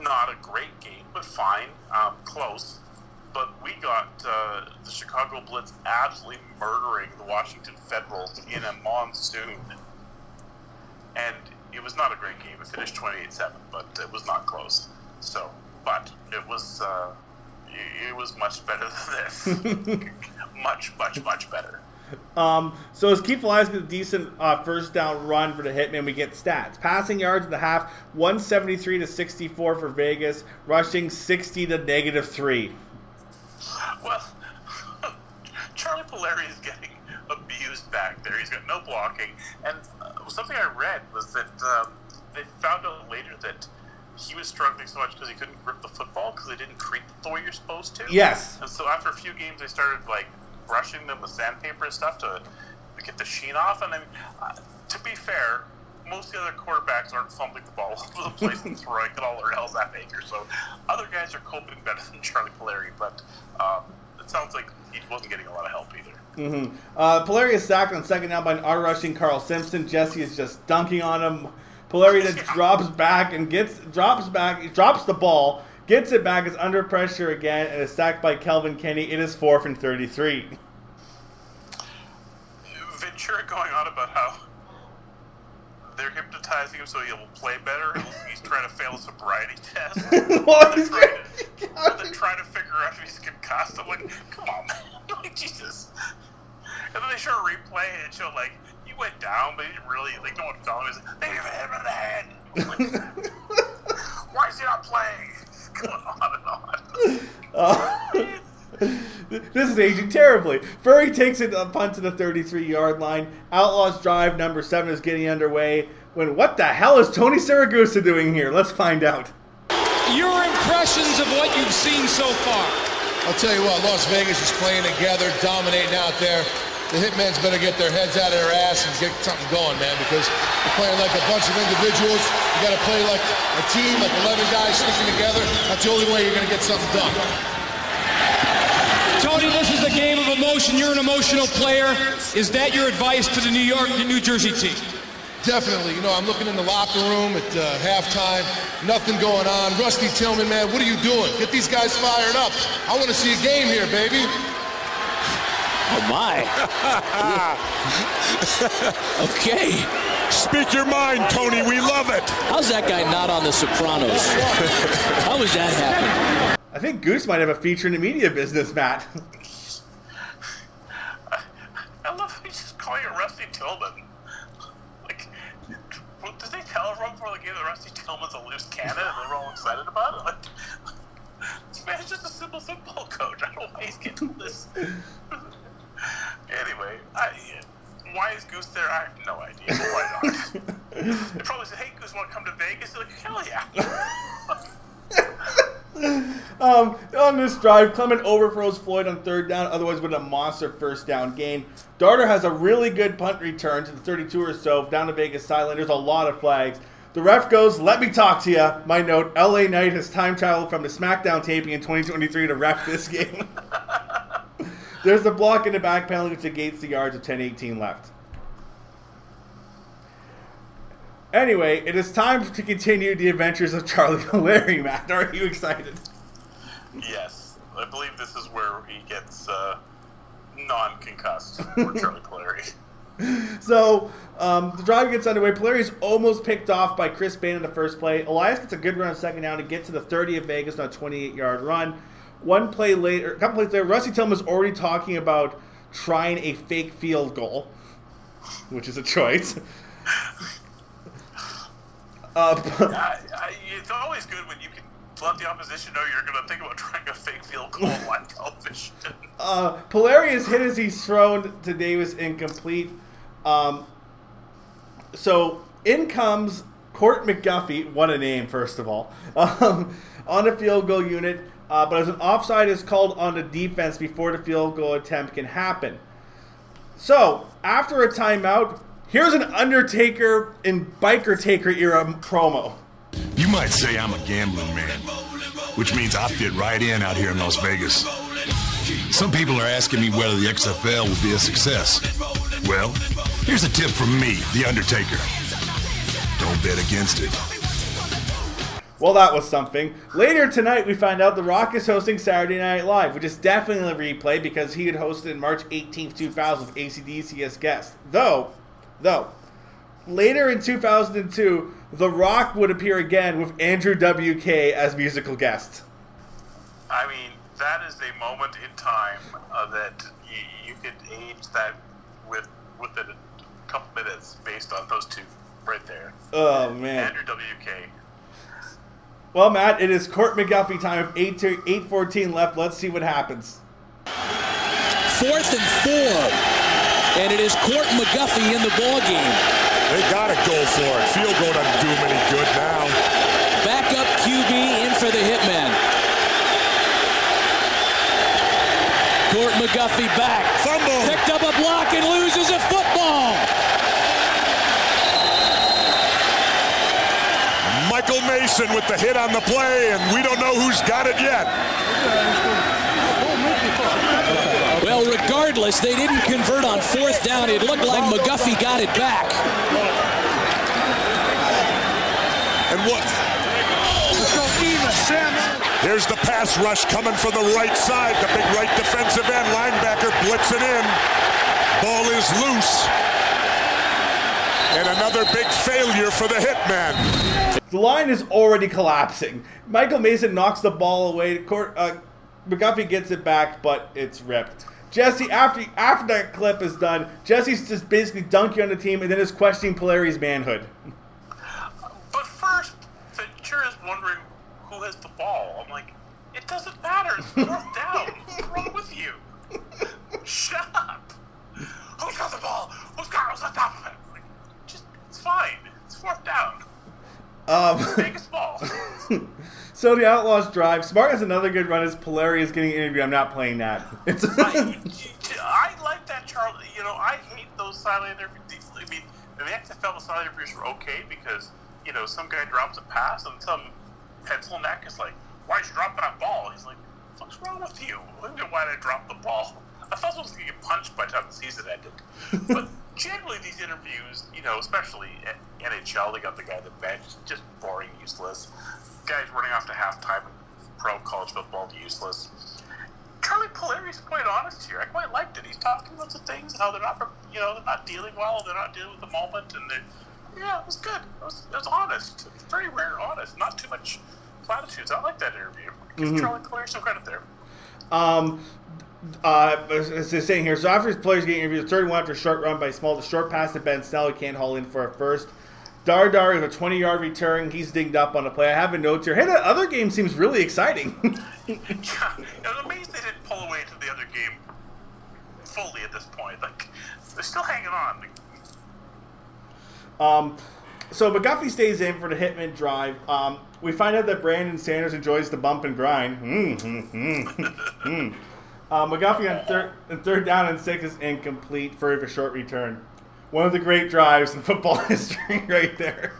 S4: Not a great game, but fine, um, close. But we got uh, the Chicago Blitz absolutely murdering the Washington Federals in a monsoon. And it was not a great game. It finished 28 7, but it was not close. So, but it was. Uh, it was much better than this. much, much, much better.
S3: Um, so as Keith gets a decent uh, first down run for the Hitmen, we get stats. Passing yards in the half, 173 to 64 for Vegas. Rushing 60 to negative 3.
S4: Well, Charlie Puleri is getting abused back there. He's got no blocking. And uh, something I read was that um, they found out later that he was struggling so much because he couldn't grip the football because they didn't treat the way you're supposed to.
S3: Yes.
S4: And so after a few games, they started like brushing them with sandpaper and stuff to, to get the sheen off. And then, uh, to be fair, most of the other quarterbacks aren't fumbling the ball all over the place and throwing it all around that Baker. So other guys are coping better than Charlie Puleri, but um, it sounds like he wasn't getting a lot of help either.
S3: Mm-hmm. Uh, Puleri is sacked on second down by an R rushing Carl Simpson. Jesse is just dunking on him. Puleri then drops back and gets drops back, drops the ball, gets it back, is under pressure again, and is sacked by Kelvin Kinney. It is fourth and thirty-three.
S4: Ventura going on about how they're hypnotizing him so he'll play better. He's trying to fail a sobriety test.
S3: what?
S4: They're trying, to, they're trying to figure out if he's concussed. I'm like, come on, man. like, Jesus. And then they show a replay and it showed, like, he went down, but he didn't really, like, no one fell him. He's like, they hit him in the head. Like, Why is he not playing? Going on and on.
S3: Uh, this is aging terribly. Furrey takes it a punt to the 33 yard line. Outlaws drive number seven is getting underway. When what the hell is Tony Siragusa doing here? Let's find out.
S9: Your impressions of what you've seen so far.
S17: I'll tell you what, Las Vegas is playing together, dominating out there. The Hitmen's better get their heads out of their ass and get something going, man, because you're playing like a bunch of individuals. You got to play like a team, like 11 guys sticking together. That's the only way you're going to get something done.
S9: Tony, this is a game of emotion. You're an emotional player. Is that your advice to the New York, the New Jersey team?
S17: Definitely. You know, I'm looking in the locker room at uh, halftime. Nothing going on. Rusty Tillman, man, what are you doing? Get these guys fired up. I want to see a game here, baby.
S7: Oh my. okay.
S8: Speak your mind, Tony. We love it.
S7: How's that guy not on The Sopranos? How was that happen?
S3: I think Goose might have a feature in the media business, Matt.
S4: I love how he's just calling it Rusty Tillman. Like, what, did they tell everyone before the game that Rusty Tillman's a loose cannon and they were all excited about it? Like, this man's just a simple football coach. I don't know why he's getting this. Anyway, I, why is Goose there? I have no idea. but Why not? they probably said, "Hey, Goose, want to come to Vegas?" They're like, "Hell yeah!"
S3: Um, on this drive, Clement overthrows Floyd on third down, otherwise with a monster first down gain. Darter has a really good punt return to the 32 or so down to Vegas sideline. There's a lot of flags. The ref goes, "Let me talk to you." My note: LA Knight has time traveled from the SmackDown taping in 2023 to ref this game. There's a block in the back penalty which negates the yards of 10-18 left. Anyway, it is time to continue the adventures of Charlie Puleri. Matt, are you excited?
S4: yes, I believe this is where he gets uh, non-concussed for Charlie Puleri.
S3: So um, the drive gets underway. Puleri is almost picked off by Chris Bain in the first play. Elias gets a good run on second down to get to the 30 of Vegas on a 28 yard run. One play later, a couple plays later, Rusty was already talking about trying a fake field goal, which is a choice. Uh,
S4: I, I, it's always good when you can let the opposition know you're going to think about trying a fake field goal on television.
S3: Uh, Puleri's hit as he's thrown to Davis incomplete. Um, so in comes Court McGuffey. What a name, first of all. Um, on a field goal unit, uh, but as an offside is called on the defense before the field goal attempt can happen. So after a timeout, here's an Undertaker and Biker Taker era promo.
S19: You might say I'm a gambling man, which means I fit right in out here in Las Vegas. Some people are asking me whether the XFL will be a success. Well, here's a tip from me, The Undertaker. Don't bet against it.
S3: Well, that was something. Later tonight, we find out The Rock is hosting Saturday Night Live, which is definitely a replay because he had hosted in March 18th, 2000 with ACDC as guest. Though, though, later in 2002, The Rock would appear again with Andrew WK as musical guest.
S4: I mean, that is a moment in time uh, that you, you could age that with within a couple minutes based on those two right there.
S3: Oh, man.
S4: Andrew WK.
S3: Well, Matt, it is Court McGuffey time of 8 to 8:14 left. Let's see what happens.
S7: Fourth and four. And it is Court McGuffey in the ball game.
S8: They gotta go for it. Field goal doesn't do them any good now.
S7: Backup QB in for the hitmen. Court McGuffey back.
S8: Fumble.
S7: Picked up a block and loses a football.
S8: Mason with the hit on the play, and we don't know who's got it yet.
S7: Well, regardless, they didn't convert on fourth down. It looked like McGuffey got it back.
S8: And what? Here's the pass rush coming from the right side. The big right defensive end linebacker blitzing in. Ball is loose. And another big failure for the hitmen.
S3: The line is already collapsing. Michael Mason knocks the ball away. Court, uh, McGuffey gets it back, but it's ripped. Jesse, after after that clip is done, Jesse's just basically dunking on the team and then is questioning Puleri's manhood.
S4: But first, Ventura is wondering who has the ball. I'm like, it doesn't matter. It's fourth down. What's wrong with you? Shut up. Who's got the ball? Who's got who's on top of it? Like, just it's fine. It's fourth down.
S3: Um,
S4: Vegas ball.
S3: so the Outlaws drive. Smart has another good run as Puleri is getting interviewed. I'm not playing that. It's
S4: I like that, Charlie. You know, I hate those silent interviews. I mean, the XFL silent interviews were okay because you know some guy drops a pass and some pencil neck is like, "Why'd you drop that ball?" He's like, "What's wrong with you? Why did I drop the ball?" I thought I was going to get punched by the time the season ended. but generally, these interviews, you know, especially at NHL, they got the guy on the bench, just boring, useless. Guys running off to halftime in pro college football, useless. Charlie Puleri's quite honest here. I quite liked it. He's talking about some things, how they're not, you know, they're not dealing well, they're not dealing with the moment, and they, yeah, it was good. It was, it was honest. Very rare, honest. Not too much platitudes. I like that interview. Give
S3: Mhm.
S4: Charlie Puleri some credit there.
S3: Um, uh, as they're saying here, so after his players get interviewed, third one after a short run by Small, the short pass to Ben Snell, can't haul in for a first. Dar Dar is a 20 yard return. He's dinged up on the play. I have a note here. Hey, that other game seems really exciting.
S4: yeah, I was amazed they didn't pull away to the other game fully at this point. Like, they're still hanging on.
S3: Um, so McGuffey stays in for the Hitmen drive. Um, we find out that Brandon Sanders enjoys the bump and grind. Mm, mm, mm, mm. Uh, McGuffey on third, and third down and six is incomplete for a short return. One of the great drives in football history, right there.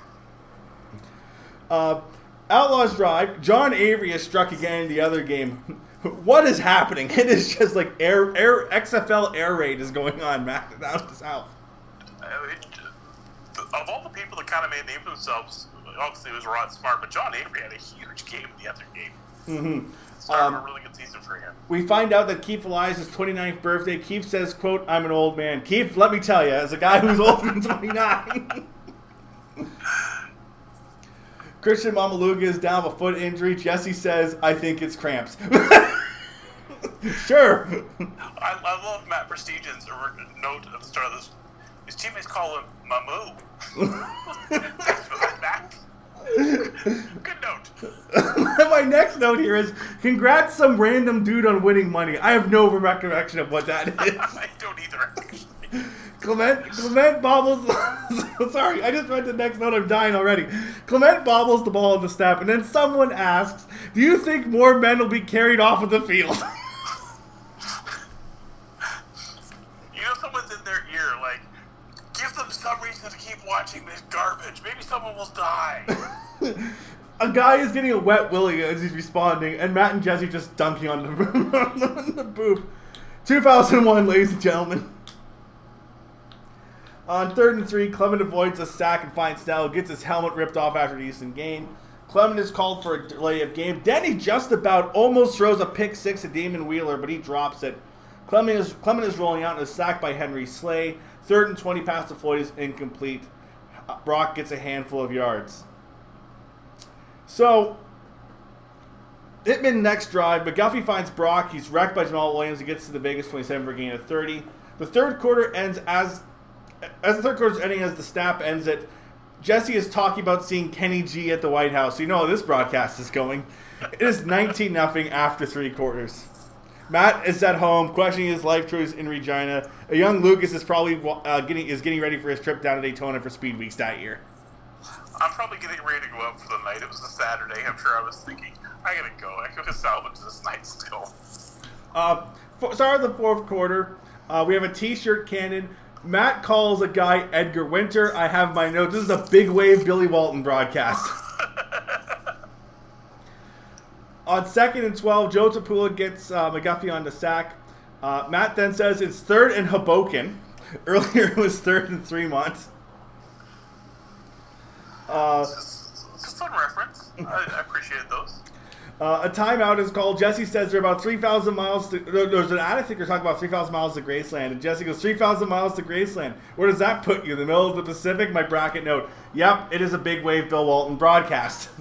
S3: Uh, Outlaws drive. John Avery has struck again in the other game. What is happening? It is just like air, air XFL air raid is going on, Matt, down the south.
S4: Uh, of all the people that kind of made a name for themselves, obviously it was Rod Smart, but John Avery had a huge game in the other game.
S3: Mm-hmm. Um,
S4: a really good season for him.
S3: We find out that Keith Elias' 29th birthday. Keith says, quote, I'm an old man. Keith, let me tell you, as a guy who's older than 29. Christian Mamaluga is down with a foot injury. Jesse says, I think it's cramps. sure.
S4: I, I love Matt Prestige's note at the start of this. His teammates call him Mamu. Thanks for that, Matt. Good note.
S3: My next note here is, congrats some random dude on winning money. I have no recollection of what that is.
S4: I don't either. actually.
S3: Clement Clement bobbles. sorry, I just read the next note. I'm dying already. Clement bobbles the ball in the snap, and then someone asks, "Do you think more men will be carried off of the field?"
S4: You know, someone's in their ear, like, give them some reason to keep watching this garbage. Maybe someone will die.
S3: a guy is getting a wet willy as he's responding, and Matt and Jesse just dunking on the, on the booth. 2001, ladies and gentlemen. On third and three, Clement avoids a sack and finds Snell, gets his helmet ripped off after the Easton gain. Clement is called for a delay of game. Denny just about almost throws a pick six at Damon Wheeler, but he drops it. Clement is, Clement is rolling out and is sacked by Henry Slay. Third and 20 pass to Floyd is incomplete. Brock gets a handful of yards. So, Hitmen next drive. McGuffey finds Brock. He's wrecked by Jamal Williams. He gets to the Vegas 27 for gain of 30. The third quarter ends as as the third quarter is ending as the snap ends it. Jesse is talking about seeing Kenny G at the White House. You know how this broadcast is going. It is 19 nothing after three quarters. Matt is at home questioning his life choice in Regina. A young Lucas is probably uh, getting is getting ready for his trip down to Daytona for Speed Weeks that year.
S4: I'm probably getting ready to go out for the night. It was a Saturday. I'm sure I was thinking, I gotta go. I gotta salvage this night still.
S3: Uh, f- start of the fourth quarter. Uh, we have a T-shirt cannon. Matt calls a guy Edgar Winter. I have my notes. This is a big wave Billy Walton broadcast. on second and 12, Joe Tuipala gets uh, McGuffey on the sack. Uh, Matt then says it's third and Hoboken. Earlier it was third and three months. Uh,
S4: It's a fun reference. I, I appreciate those.
S3: Uh, a timeout is called. Jesse says they're about 3,000 miles to. There's an ad, I think they're talking about 3,000 miles to Graceland. And Jesse goes, 3,000 miles to Graceland. Where does that put you? In the middle of the Pacific? My bracket note. Yep, it is a big wave Bill Walton broadcast.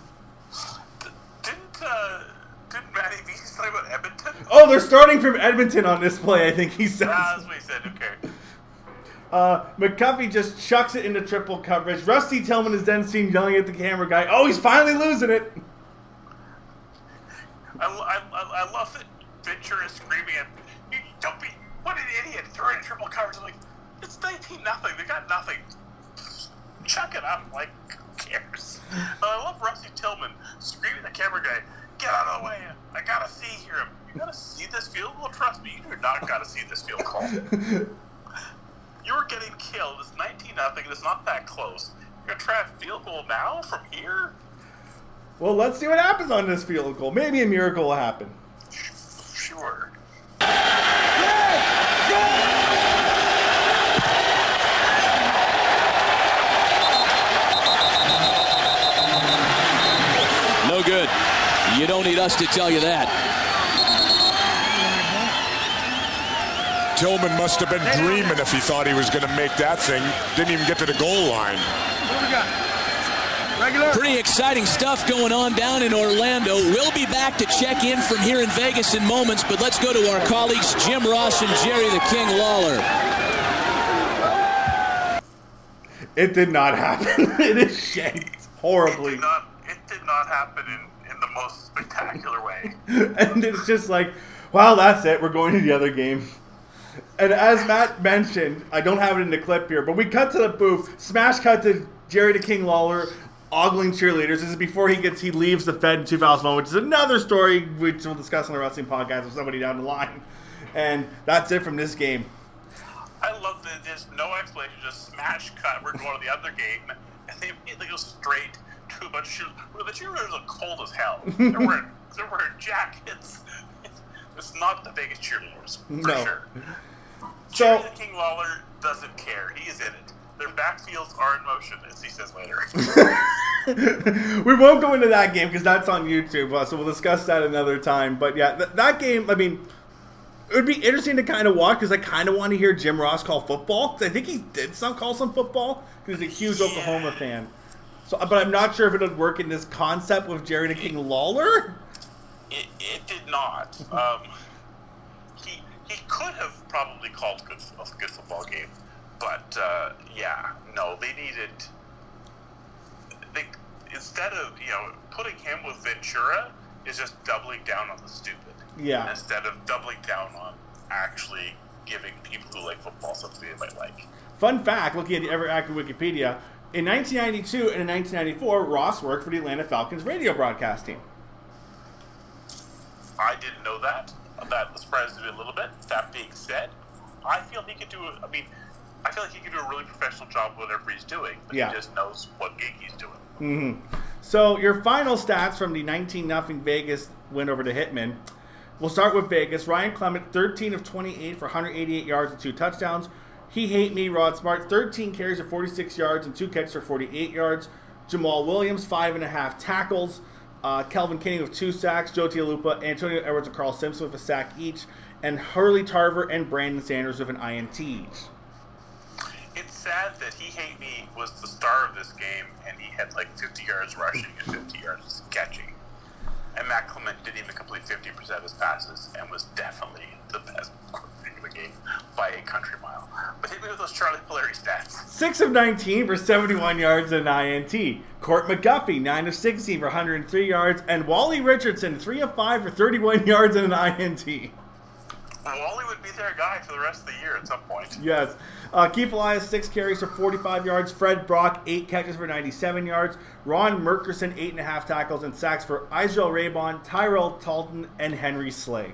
S4: Didn't, uh, didn't Matty V talk about Edmonton?
S3: Oh, they're starting from Edmonton on this play, I think he says.
S4: Ah, that's what he said. Okay.
S3: Uh, McGuffey just chucks it into triple coverage. Rusty Tillman is then seen yelling at the camera guy, oh, he's finally losing it.
S4: I, I, I love that Ventura is screaming at "You don't be what an idiot throwing a triple coverage. I'm like, it's 19 nothing. They got nothing. Chuck it up. Like, who cares? But I love Rusty Tillman screaming at the camera guy, get out of the way. I gotta see here. You gotta see this field goal? Trust me, you do not gotta see this field goal. You're getting killed. It's 19 nothing. It's not that close. You're gonna try a field goal now from here?
S3: Well, let's see what happens on this field goal. Maybe a miracle will happen.
S4: Sure.
S7: No good. You don't need us to tell you that.
S8: Tillman must have been dreaming if he thought he was going to make that thing. Didn't even get to the goal line.
S20: What we got? Regular?
S7: Pretty exciting stuff going on down in Orlando. We'll be back to check in from here in Vegas in moments, but let's go to our colleagues Jim Ross and Jerry the King Lawler.
S3: It did not happen. it is shanked horribly.
S4: It did not, it did not happen in, in the most spectacular way.
S3: and it's just like, well, that's it. We're going to the other game. And as Matt mentioned, I don't have it in the clip here, but we cut to the booth, smash cut to Jerry the King Lawler ogling cheerleaders. This is before he gets he leaves the Fed in 2001, which is another story which we'll discuss on the wrestling podcast with somebody down the line. And that's it from this game.
S4: I love that there's no explanation, just smash cut. We're going to the other game, and they immediately go straight to a bunch of. Well, the cheerleaders are cold as hell. They're wearing, they're wearing jackets. It's not the biggest cheerleaders, for
S3: No.
S4: sure.
S3: So-
S4: King Lawler doesn't care. He is in it. Their backfields are in motion, as he says later.
S3: we won't go into that game because that's on YouTube, uh, so we'll discuss that another time. But yeah, th- that game, I mean, it would be interesting to kind of watch because I kind of want to hear Jim Ross call football. I think he did some call some football because he's a huge Oklahoma fan. So, but I'm not sure if it would work in this concept with Jerry the King Lawler.
S4: It, it did not. Um, he he could have probably called good, a good football game, but uh, yeah, no, they needed. They instead of you know putting him with Ventura is just doubling down on the stupid.
S3: Yeah.
S4: Instead of doubling down on actually giving people who like football something they might like.
S3: Fun fact: looking at the ever active Wikipedia, in 1992 and in 1994, Ross worked for the Atlanta Falcons radio broadcast team.
S4: I didn't know that. That surprised me a little bit. That being said, I feel he could do. I mean, I feel like he could do a really professional job with whatever he's doing, but
S3: Yeah.
S4: he just knows what gig he's doing.
S3: hmm So your final stats from the 19 nothing Vegas win over the Hitmen. We'll start with Vegas. Ryan Clement, 13 of 28 for 188 yards and two touchdowns. He hate me. Rod Smart, 13 carries for 46 yards and two catches for 48 yards. Jamal Williams, five and a half tackles. Uh, Kelvin Kinney with two sacks. Joe Tuipala, Antonio Edwards, and Carl Simpson with a sack each. And Hurley Tarver and Brandon Sanders with an INT each.
S4: It's sad that he hate me was the star of this game, and he had like 50 yards rushing and 50 yards catching. And Matt Clement didn't even complete 50% of his passes, and was definitely the best by a country mile. But hit me with those Charlie Puleri stats.
S3: 6 of 19 for 71 yards and an INT. Court McGuffey, 9 of 16 for 103 yards. And Wally Richardson, 3 of 5 for 31 yards and an INT.
S4: Wally would be their guy for the rest of the year at some point.
S3: Yes. Uh, Keith Elias, 6 carries for 45 yards. Fred Brock, 8 catches for 97 yards. Ron Merkerson, 8.5 tackles and sacks for Israel Raybon, Tyrell Talton, and Henry Slay.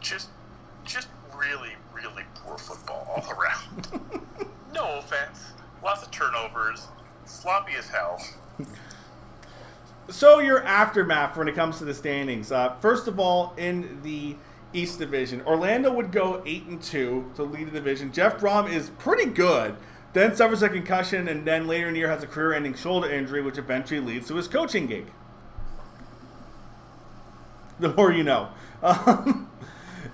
S4: Just, just really, really poor football all around. no offense. Lots of turnovers. Sloppy as hell.
S3: So your aftermath when it comes to the standings. Uh, first of all, in the East Division, Orlando would go eight and two to lead the division. Jeff Brohm is pretty good. Then suffers a concussion, and then later in the year has a career-ending shoulder injury, which eventually leads to his coaching gig. The more you know. Um,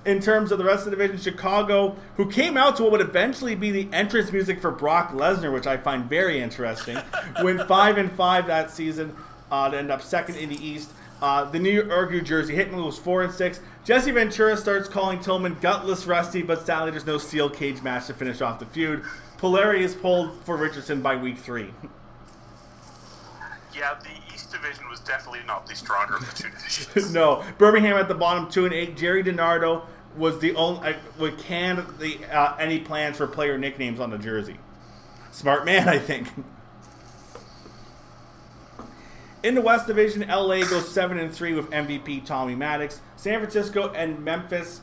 S3: in terms of the rest of the division, Chicago, who came out to what would eventually be the entrance music for Brock Lesnar, which I find very interesting, went five and five that season uh, to end up second in the East. Uh, the New York, New Jersey Hitmen was four and six. Jesse Ventura starts calling Tillman gutless rusty, but sadly there's no steel cage match to finish off the feud. Polarity is pulled for Richardson by week three.
S4: Yeah, the East Division was definitely not the stronger of the two divisions.
S3: no, Birmingham at the bottom, two and eight. Gerry DiNardo was the only uh, would can the uh, any plans for player nicknames on the jersey. Smart man, I think. In the West Division, LA goes seven and three with MVP Tommy Maddox. San Francisco and Memphis,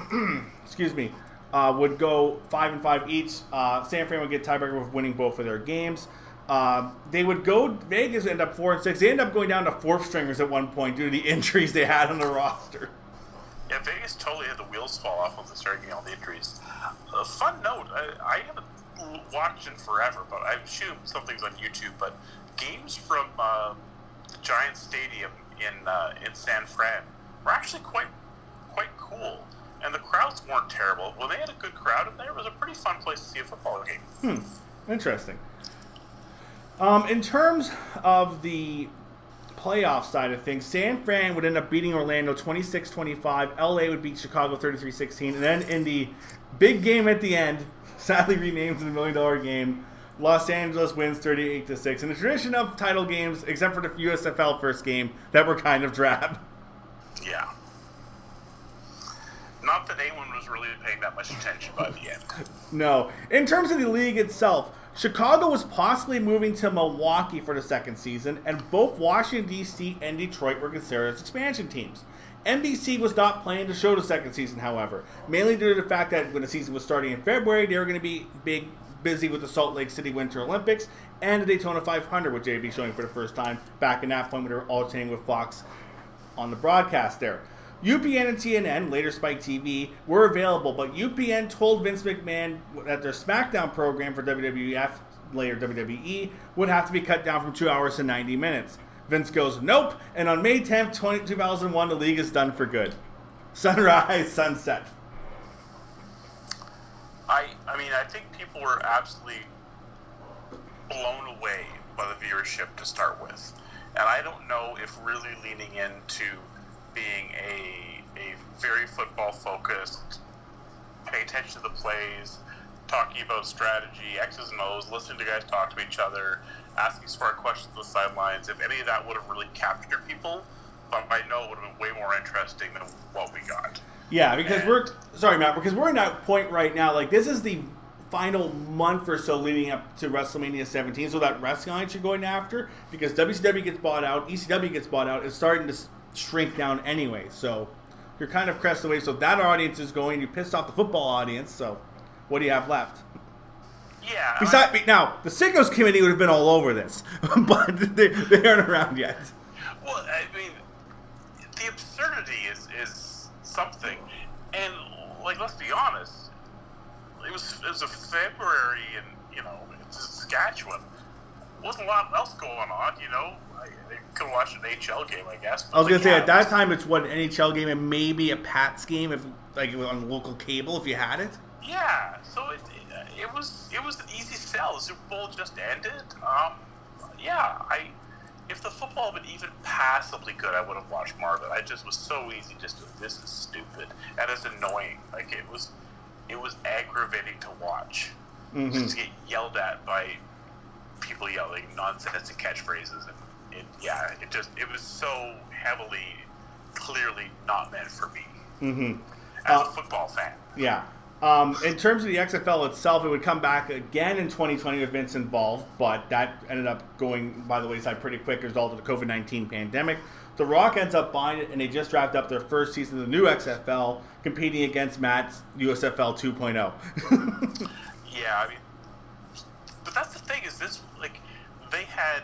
S3: excuse me, uh, would go five and five each. Uh, San Fran would get tiebreaker with winning both of their games. Um, they would go. Vegas end up four and six. They end up going down to fourth stringers at one point due to the injuries they had on the roster.
S4: Yeah, Vegas totally had the wheels fall off when they started getting all the injuries. A fun note, I, I haven't watched in forever, but I assume something's on YouTube. But games from uh, the Giant Stadium in uh, in San Fran were actually quite quite cool, and the crowds weren't terrible. When they had a good crowd in there, it was a pretty fun place to see a football game.
S3: Hmm. Interesting. Um, in terms of the playoff side of things, San Fran would end up beating Orlando 26 25. LA would beat Chicago 33 16. And then in the big game at the end, sadly renamed to the million dollar game, Los Angeles wins 38 to 6. In the tradition of title games, except for the USFL first game, that were kind of drab.
S4: Yeah. Not that anyone was really paying that much attention by the end.
S3: No. In terms of the league itself, Chicago was possibly moving to Milwaukee for the second season, and both Washington, D.C. and Detroit were considered as expansion teams. NBC was not planning to show the second season, however, mainly due to the fact that when the season was starting in February, they were going to be big, busy with the Salt Lake City Winter Olympics and the Daytona 500, which they'd be showing for the first time back in that point when they were alternating with Fox on the broadcast there. UPN and TNN, later Spike TV, were available, but UPN told Vince McMahon that their SmackDown program for WWF, later WWE, would have to be cut down from two hours to 90 minutes. Vince goes, nope, and on May 10th, 20, 2001, the league is done for good. Sunrise, sunset.
S4: I I mean I think people were absolutely blown away by the viewership to start with, and I don't know if really leaning into being a a very football focused, pay attention to the plays, talking about strategy, X's and O's, listening to guys talk to each other, asking smart questions on the sidelines. If any of that would have really captured people, but I know it would have been way more interesting than what we got.
S3: Yeah, because we're sorry, Matt, because we're in that point right now. Like this is the final month or so leading up to WrestleMania 17, so that wrestling you're going after, because WCW gets bought out, ECW gets bought out, it's starting to shrink down anyway. So you're kind of crest away. So that audience is going. You pissed off the football audience. So what do you have left?
S4: Yeah.
S3: Besides, me, now the Sickos committee would have been all over this, but they, they aren't around yet.
S4: Well, I mean, the absurdity is is something, and like let's be honest, it was it was a February in you know in Saskatchewan. Wasn't a lot else going on, you know. I, I could have watched an HL game, I guess.
S3: I was
S4: but,
S3: gonna say
S4: yeah,
S3: at that time it's what an NHL game and maybe a Pats game if like on local cable if you had it.
S4: Yeah, so it, it was it was an easy sell. The Super Bowl just ended. Um, yeah, I if the football had been even passably good, I would have watched more of it. I just was so easy. Just to, this is stupid and it's annoying. Like it was it was aggravating to watch.
S3: Mhm.
S4: Just to get yelled at by people yelling nonsense and catchphrases and it, yeah, it just it was so heavily, clearly not meant for me
S3: Mm-hmm.
S4: as a football fan.
S3: Yeah. Um, in terms of the XFL itself, it would come back again in 2020 with Vince involved, but that ended up going by the wayside pretty quick as a result of the COVID 19 pandemic. The Rock ends up buying it, and they just wrapped up their first season of the new XFL, competing against Matt's USFL 2.0.
S4: Yeah, I mean, but that's the thing is this like they had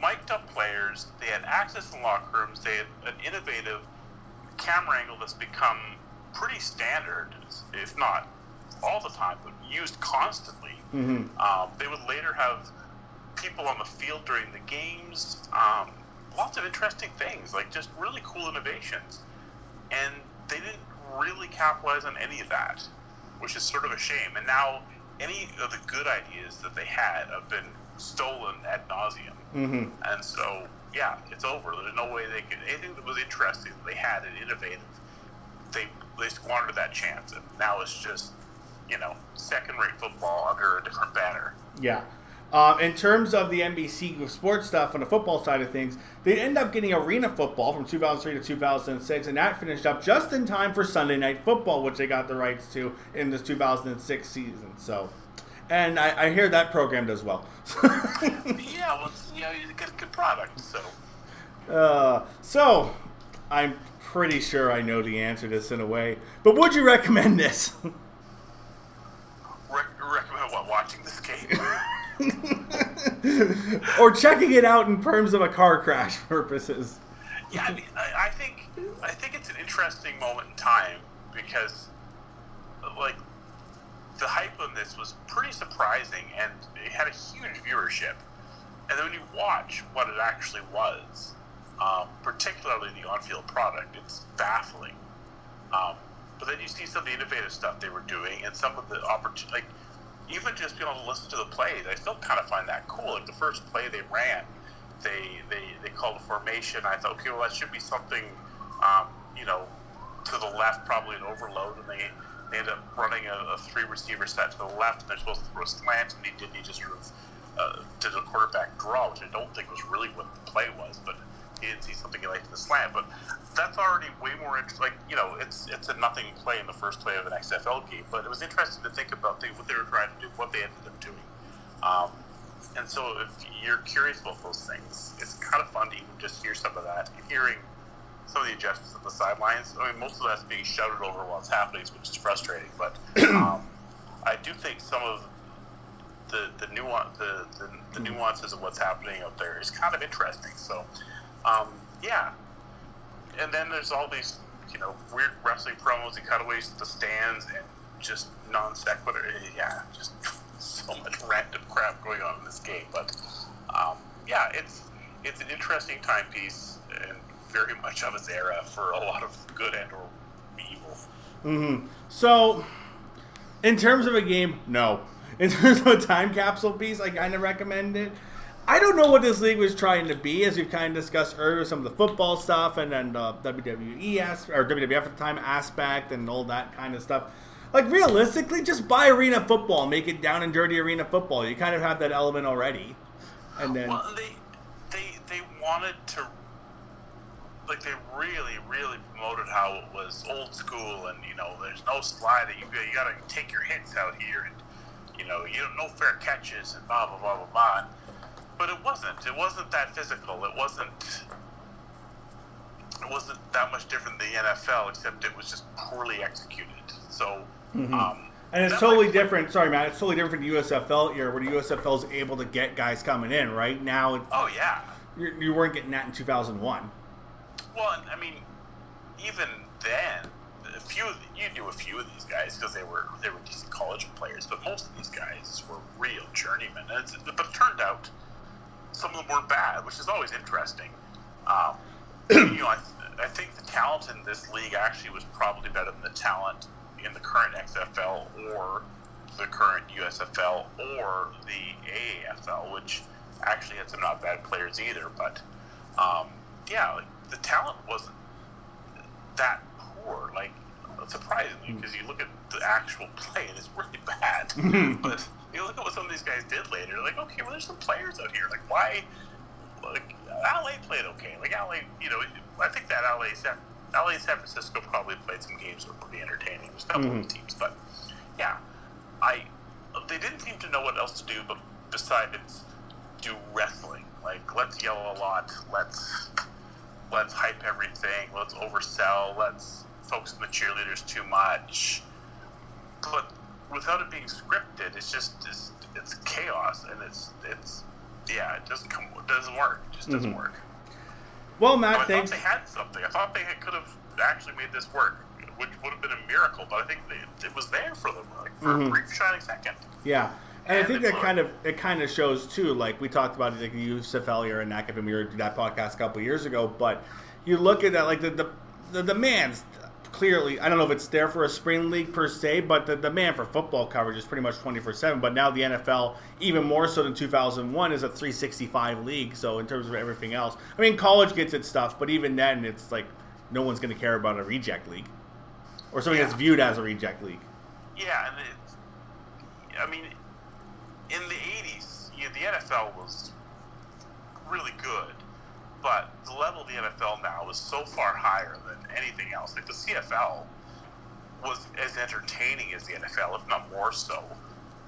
S4: mic'd up players, they had access in locker rooms, they had an innovative camera angle that's become pretty standard, if not all the time, but used constantly.
S3: Mhm.
S4: Um, they would later have people on the field during the games. Um, lots of interesting things, like just really cool innovations. And they didn't really capitalize on any of that, which is sort of a shame. And now any of the good ideas that they had have been stolen ad nauseum.
S3: mm-hmm.
S4: And so, yeah, it's over. There's no way they could anything that was interesting that they had and innovative. They they squandered that chance, and now it's just you know second-rate football under a different banner.
S3: Yeah. Um, in terms of the NBC sports stuff on the football side of things, they end up getting arena football from 2003 to 2006, and that finished up just in time for Sunday Night Football, which they got the rights to in this 2006 season. So, and I, I hear that program does well.
S4: yeah, well, it's, you know, you get a good product. So,
S3: Uh, so, I'm pretty sure I know the answer to this in a way, but would you recommend this?
S4: rec- recommend what watching this game.
S3: or checking it out in terms of a car crash purposes?
S4: Yeah, I mean, I, think I think it's an interesting moment in time because, like, the hype on this was pretty surprising, and it had a huge viewership. And then when you watch what it actually was, um, particularly the on-field product, it's baffling. Um, but then you see some of the innovative stuff they were doing, and some of the opportunity, like even just being able to listen to the plays, I still kind of find that cool. Like the first play they ran, they they, they called a formation. I thought, okay, well that should be something, um, you know, to the left, probably an overload, and they they ended up running a, a three receiver set to the left, and they're supposed to throw a slant, and he didn't. He just sort of uh, did a quarterback draw, which I don't think was really what the play was, but didn't see something he in the slant. But that's already way more interesting. Like you know, it's it's a nothing play in the first play of an XFL game, but it was interesting to think about what they were trying to do, what they ended up doing. Um, and so, if you're curious about those things, it's kind of fun to even just hear some of that. And hearing some of the adjustments at the sidelines. I mean, most of that's being shouted over while it's happening, which is frustrating. But um, I do think some of the the nuance the, the, the nuances of what's happening out there is kind of interesting. So, um, yeah. And then there's all these you know weird wrestling promos and cutaways to the stands and just non sequitur. Yeah, just so much random crap going on in this game. But um, yeah, it's it's an interesting timepiece and very much of its era for a lot of good and or evil.
S3: hmm So, in terms of a game, no. In terms of a time capsule piece, I kind of recommend it. I don't know what this league was trying to be, as we've kind of discussed earlier, some of the football stuff and then WWE as- or WWF at the time aspect and all that kind of stuff. Like realistically, just buy arena football, make it down and dirty arena football. You kind of have that element already, and then
S4: Well, they they they wanted to like they really really promoted how it was old school and you know there's no sliding you, you gotta take your hits out here and you know you don't no fair catches and blah blah blah blah blah but it wasn't it wasn't that physical it wasn't it wasn't that much different than the NFL except it was just poorly executed so
S3: Mhm.
S4: um
S3: And it's totally
S4: might-
S3: different. Sorry, Matt. It's totally different from USFL era, where the USFL is able to get guys coming in. Right now, it's,
S4: oh yeah
S3: you, you weren't getting that in 2001.
S4: Well, I mean, even then, a few you knew a few of these guys because they were they were decent college players, but most of these guys were real journeymen. But it turned out some of them weren't bad, which is always interesting. Um, you know, I, I think the talent in this league actually was probably better than the talent in the current XFL or the current USFL or the AAFL, which actually had some not bad players either. But um, yeah, like, the talent wasn't that poor. Like surprisingly, because you look at the actual play and it's really bad. but you look at what some of these guys did later. Like, okay, well, there's some players out here. Like, why? Like, LA played okay. Like, LA, you know, I think that LA, San, LA San Francisco probably played some games that were pretty entertaining. There's a couple
S3: Mhm.
S4: of teams, but yeah, I they didn't seem to know what else to do, but besides do wrestling. Like, let's yell a lot. Let's let's hype everything. Let's oversell. Let's focus on the cheerleaders too much. But without it being scripted, it's just it's, it's chaos, and it's it's yeah, it doesn't come it doesn't work. It just doesn't
S3: Mhm.
S4: work.
S3: Well,
S4: So I
S3: Matt,
S4: thought they had something. I thought they could have actually made this work, which would have been a miracle. But I think they, it was there for them, like for
S3: Mhm.
S4: a brief shining second.
S3: Yeah, and I think that
S4: looked-
S3: kind of it kind of shows too. Like we talked about it, like the USFL era and and we did that podcast a couple years ago. But you look at that, like the the, the demands clearly. I don't know if it's there for a spring league per se, but the demand for football coverage is pretty much twenty four seven. But now the NFL, even more so than two thousand one, is a three sixty five league. So in terms of everything else, I mean, college gets its stuff, but even then, it's like no one's going to care about a reject league or something that's viewed as a reject league.
S4: Yeah, and it's, I mean, in the '80s, you know, the NFL was really good, but the level of the NFL now is so far higher than anything else. Like the CFL was as entertaining as the NFL, if not more so,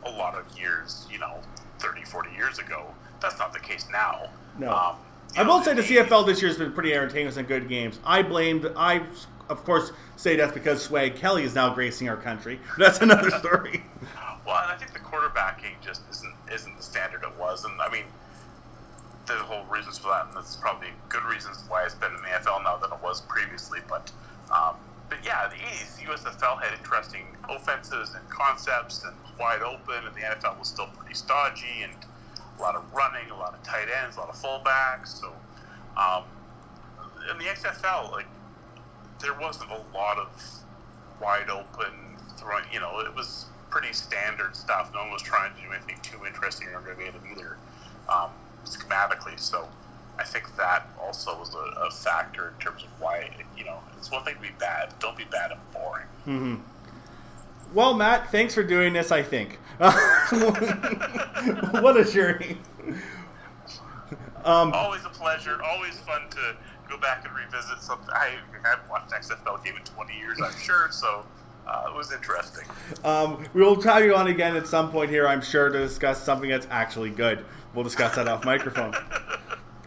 S4: a lot of years, you know, 30, 40 years ago. That's not the case now.
S3: No.
S4: Um,
S3: I will say the CFL this year has been pretty entertaining with some good games. I blamed, I of course say that's because Swag Kelly is now gracing our country. That's another story.
S4: Well, and I think the quarterbacking just isn't isn't the standard it was, and I mean, there's whole reasons for that, and that's probably good reasons why it's been in the NFL now than it was previously. But, um, but yeah, the '80s USFL had interesting offenses and concepts and wide open, and the NFL was still pretty stodgy and a lot of running, a lot of tight ends, a lot of fullbacks. So, um, in the XFL, like there wasn't a lot of wide open throwing. You know, it was pretty standard stuff. No one was trying to do anything too interesting or innovative either, um, schematically. So I think that also was a, a factor in terms of why. You know, it's one thing to be bad. Don't be bad and boring.
S3: hmm Well, Matt, thanks for doing this. I think. what a journey. Um,
S4: always a pleasure. Always fun to go back and revisit something. I haven't watched an XFL game in 20 years, I'm sure. So uh, it was interesting.
S3: Um, we will try you on again at some point here, I'm sure, to discuss something that's actually good. We'll discuss that off microphone.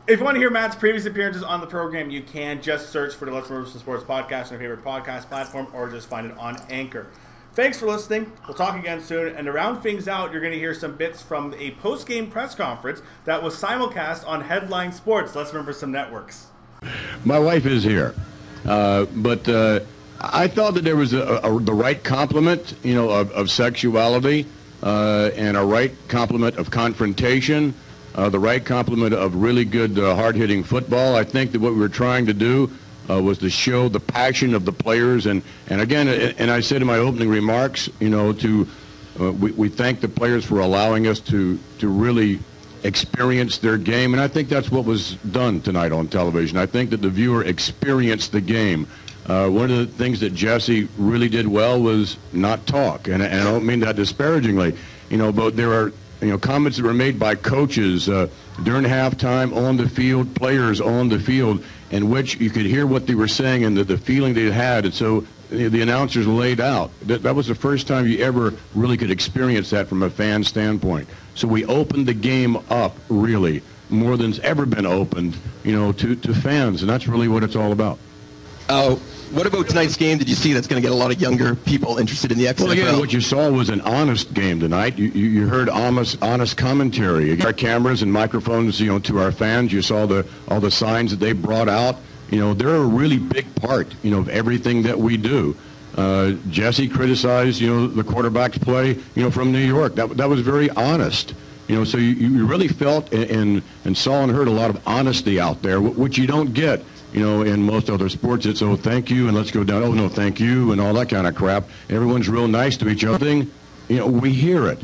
S3: If you want to hear Matt's previous appearances on the program, you can just search for the Let's Some Sports podcast on your favorite podcast platform or just find it on Anchor. Thanks for listening. We'll talk again soon. And to round things out, you're going to hear some bits from a post game press conference that was simulcast on Headline Sports. Let's remember some networks.
S21: My wife is here, uh, but uh, I thought that there was a, a, the right complement, you know, of, of sexuality uh, and a right complement of confrontation, uh, the right complement of really good, uh, hard-hitting football. I think that what we were trying to do uh, was to show the passion of the players. And, and again, and I said in my opening remarks, you know, to uh, we, we thank the players for allowing us to, to really experience their game. And I think that's what was done tonight on television. I think that the viewer experienced the game. Uh, one of the things that Jesse really did well was not talk, and, and I don't mean that disparagingly, you know, but there are you know comments that were made by coaches uh, during halftime on the field, players on the field, in which you could hear what they were saying and the, the feeling they had, and so the, announcers laid out. That, that was the first time you ever really could experience that from a fan standpoint. So we opened the game up really more than's ever been opened, you know, to, to fans, and that's really what it's all about.
S18: Uh, what about tonight's game? Did you see that's going to get a lot of younger people interested in the XFL?
S21: Well, what you saw was an honest game tonight. You, you, you heard honest, honest commentary. Our cameras and microphones, you know, to our fans. You saw the all the signs that they brought out. You know, they're a really big part, you know, of everything that we do. Uh, Jesse criticized, you know, the quarterback's play, you know, from New York. That that was very honest. You know, so you, you really felt and, and, and saw and heard a lot of honesty out there, which you don't get you know, in most other sports, it's, oh, thank you, and let's go down, oh, no, thank you, and all that kind of crap. Everyone's real nice to each other. You know, we hear it.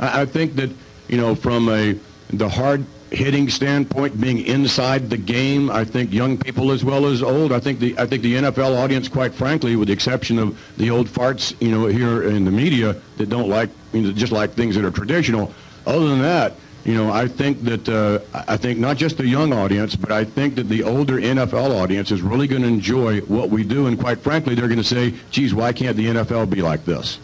S21: I, I think that, you know, from a the hard hitting standpoint, being inside the game, I think young people as well as old. I think the I think the NFL audience, quite frankly, with the exception of the old farts, you know, here in the media that don't like, you know, just like things that are traditional. Other than that, you know, I think that uh, I think not just the young audience, but I think that the older NFL audience is really going to enjoy what we do, and quite frankly, they're going to say, "Geez, why can't the NFL be like this?"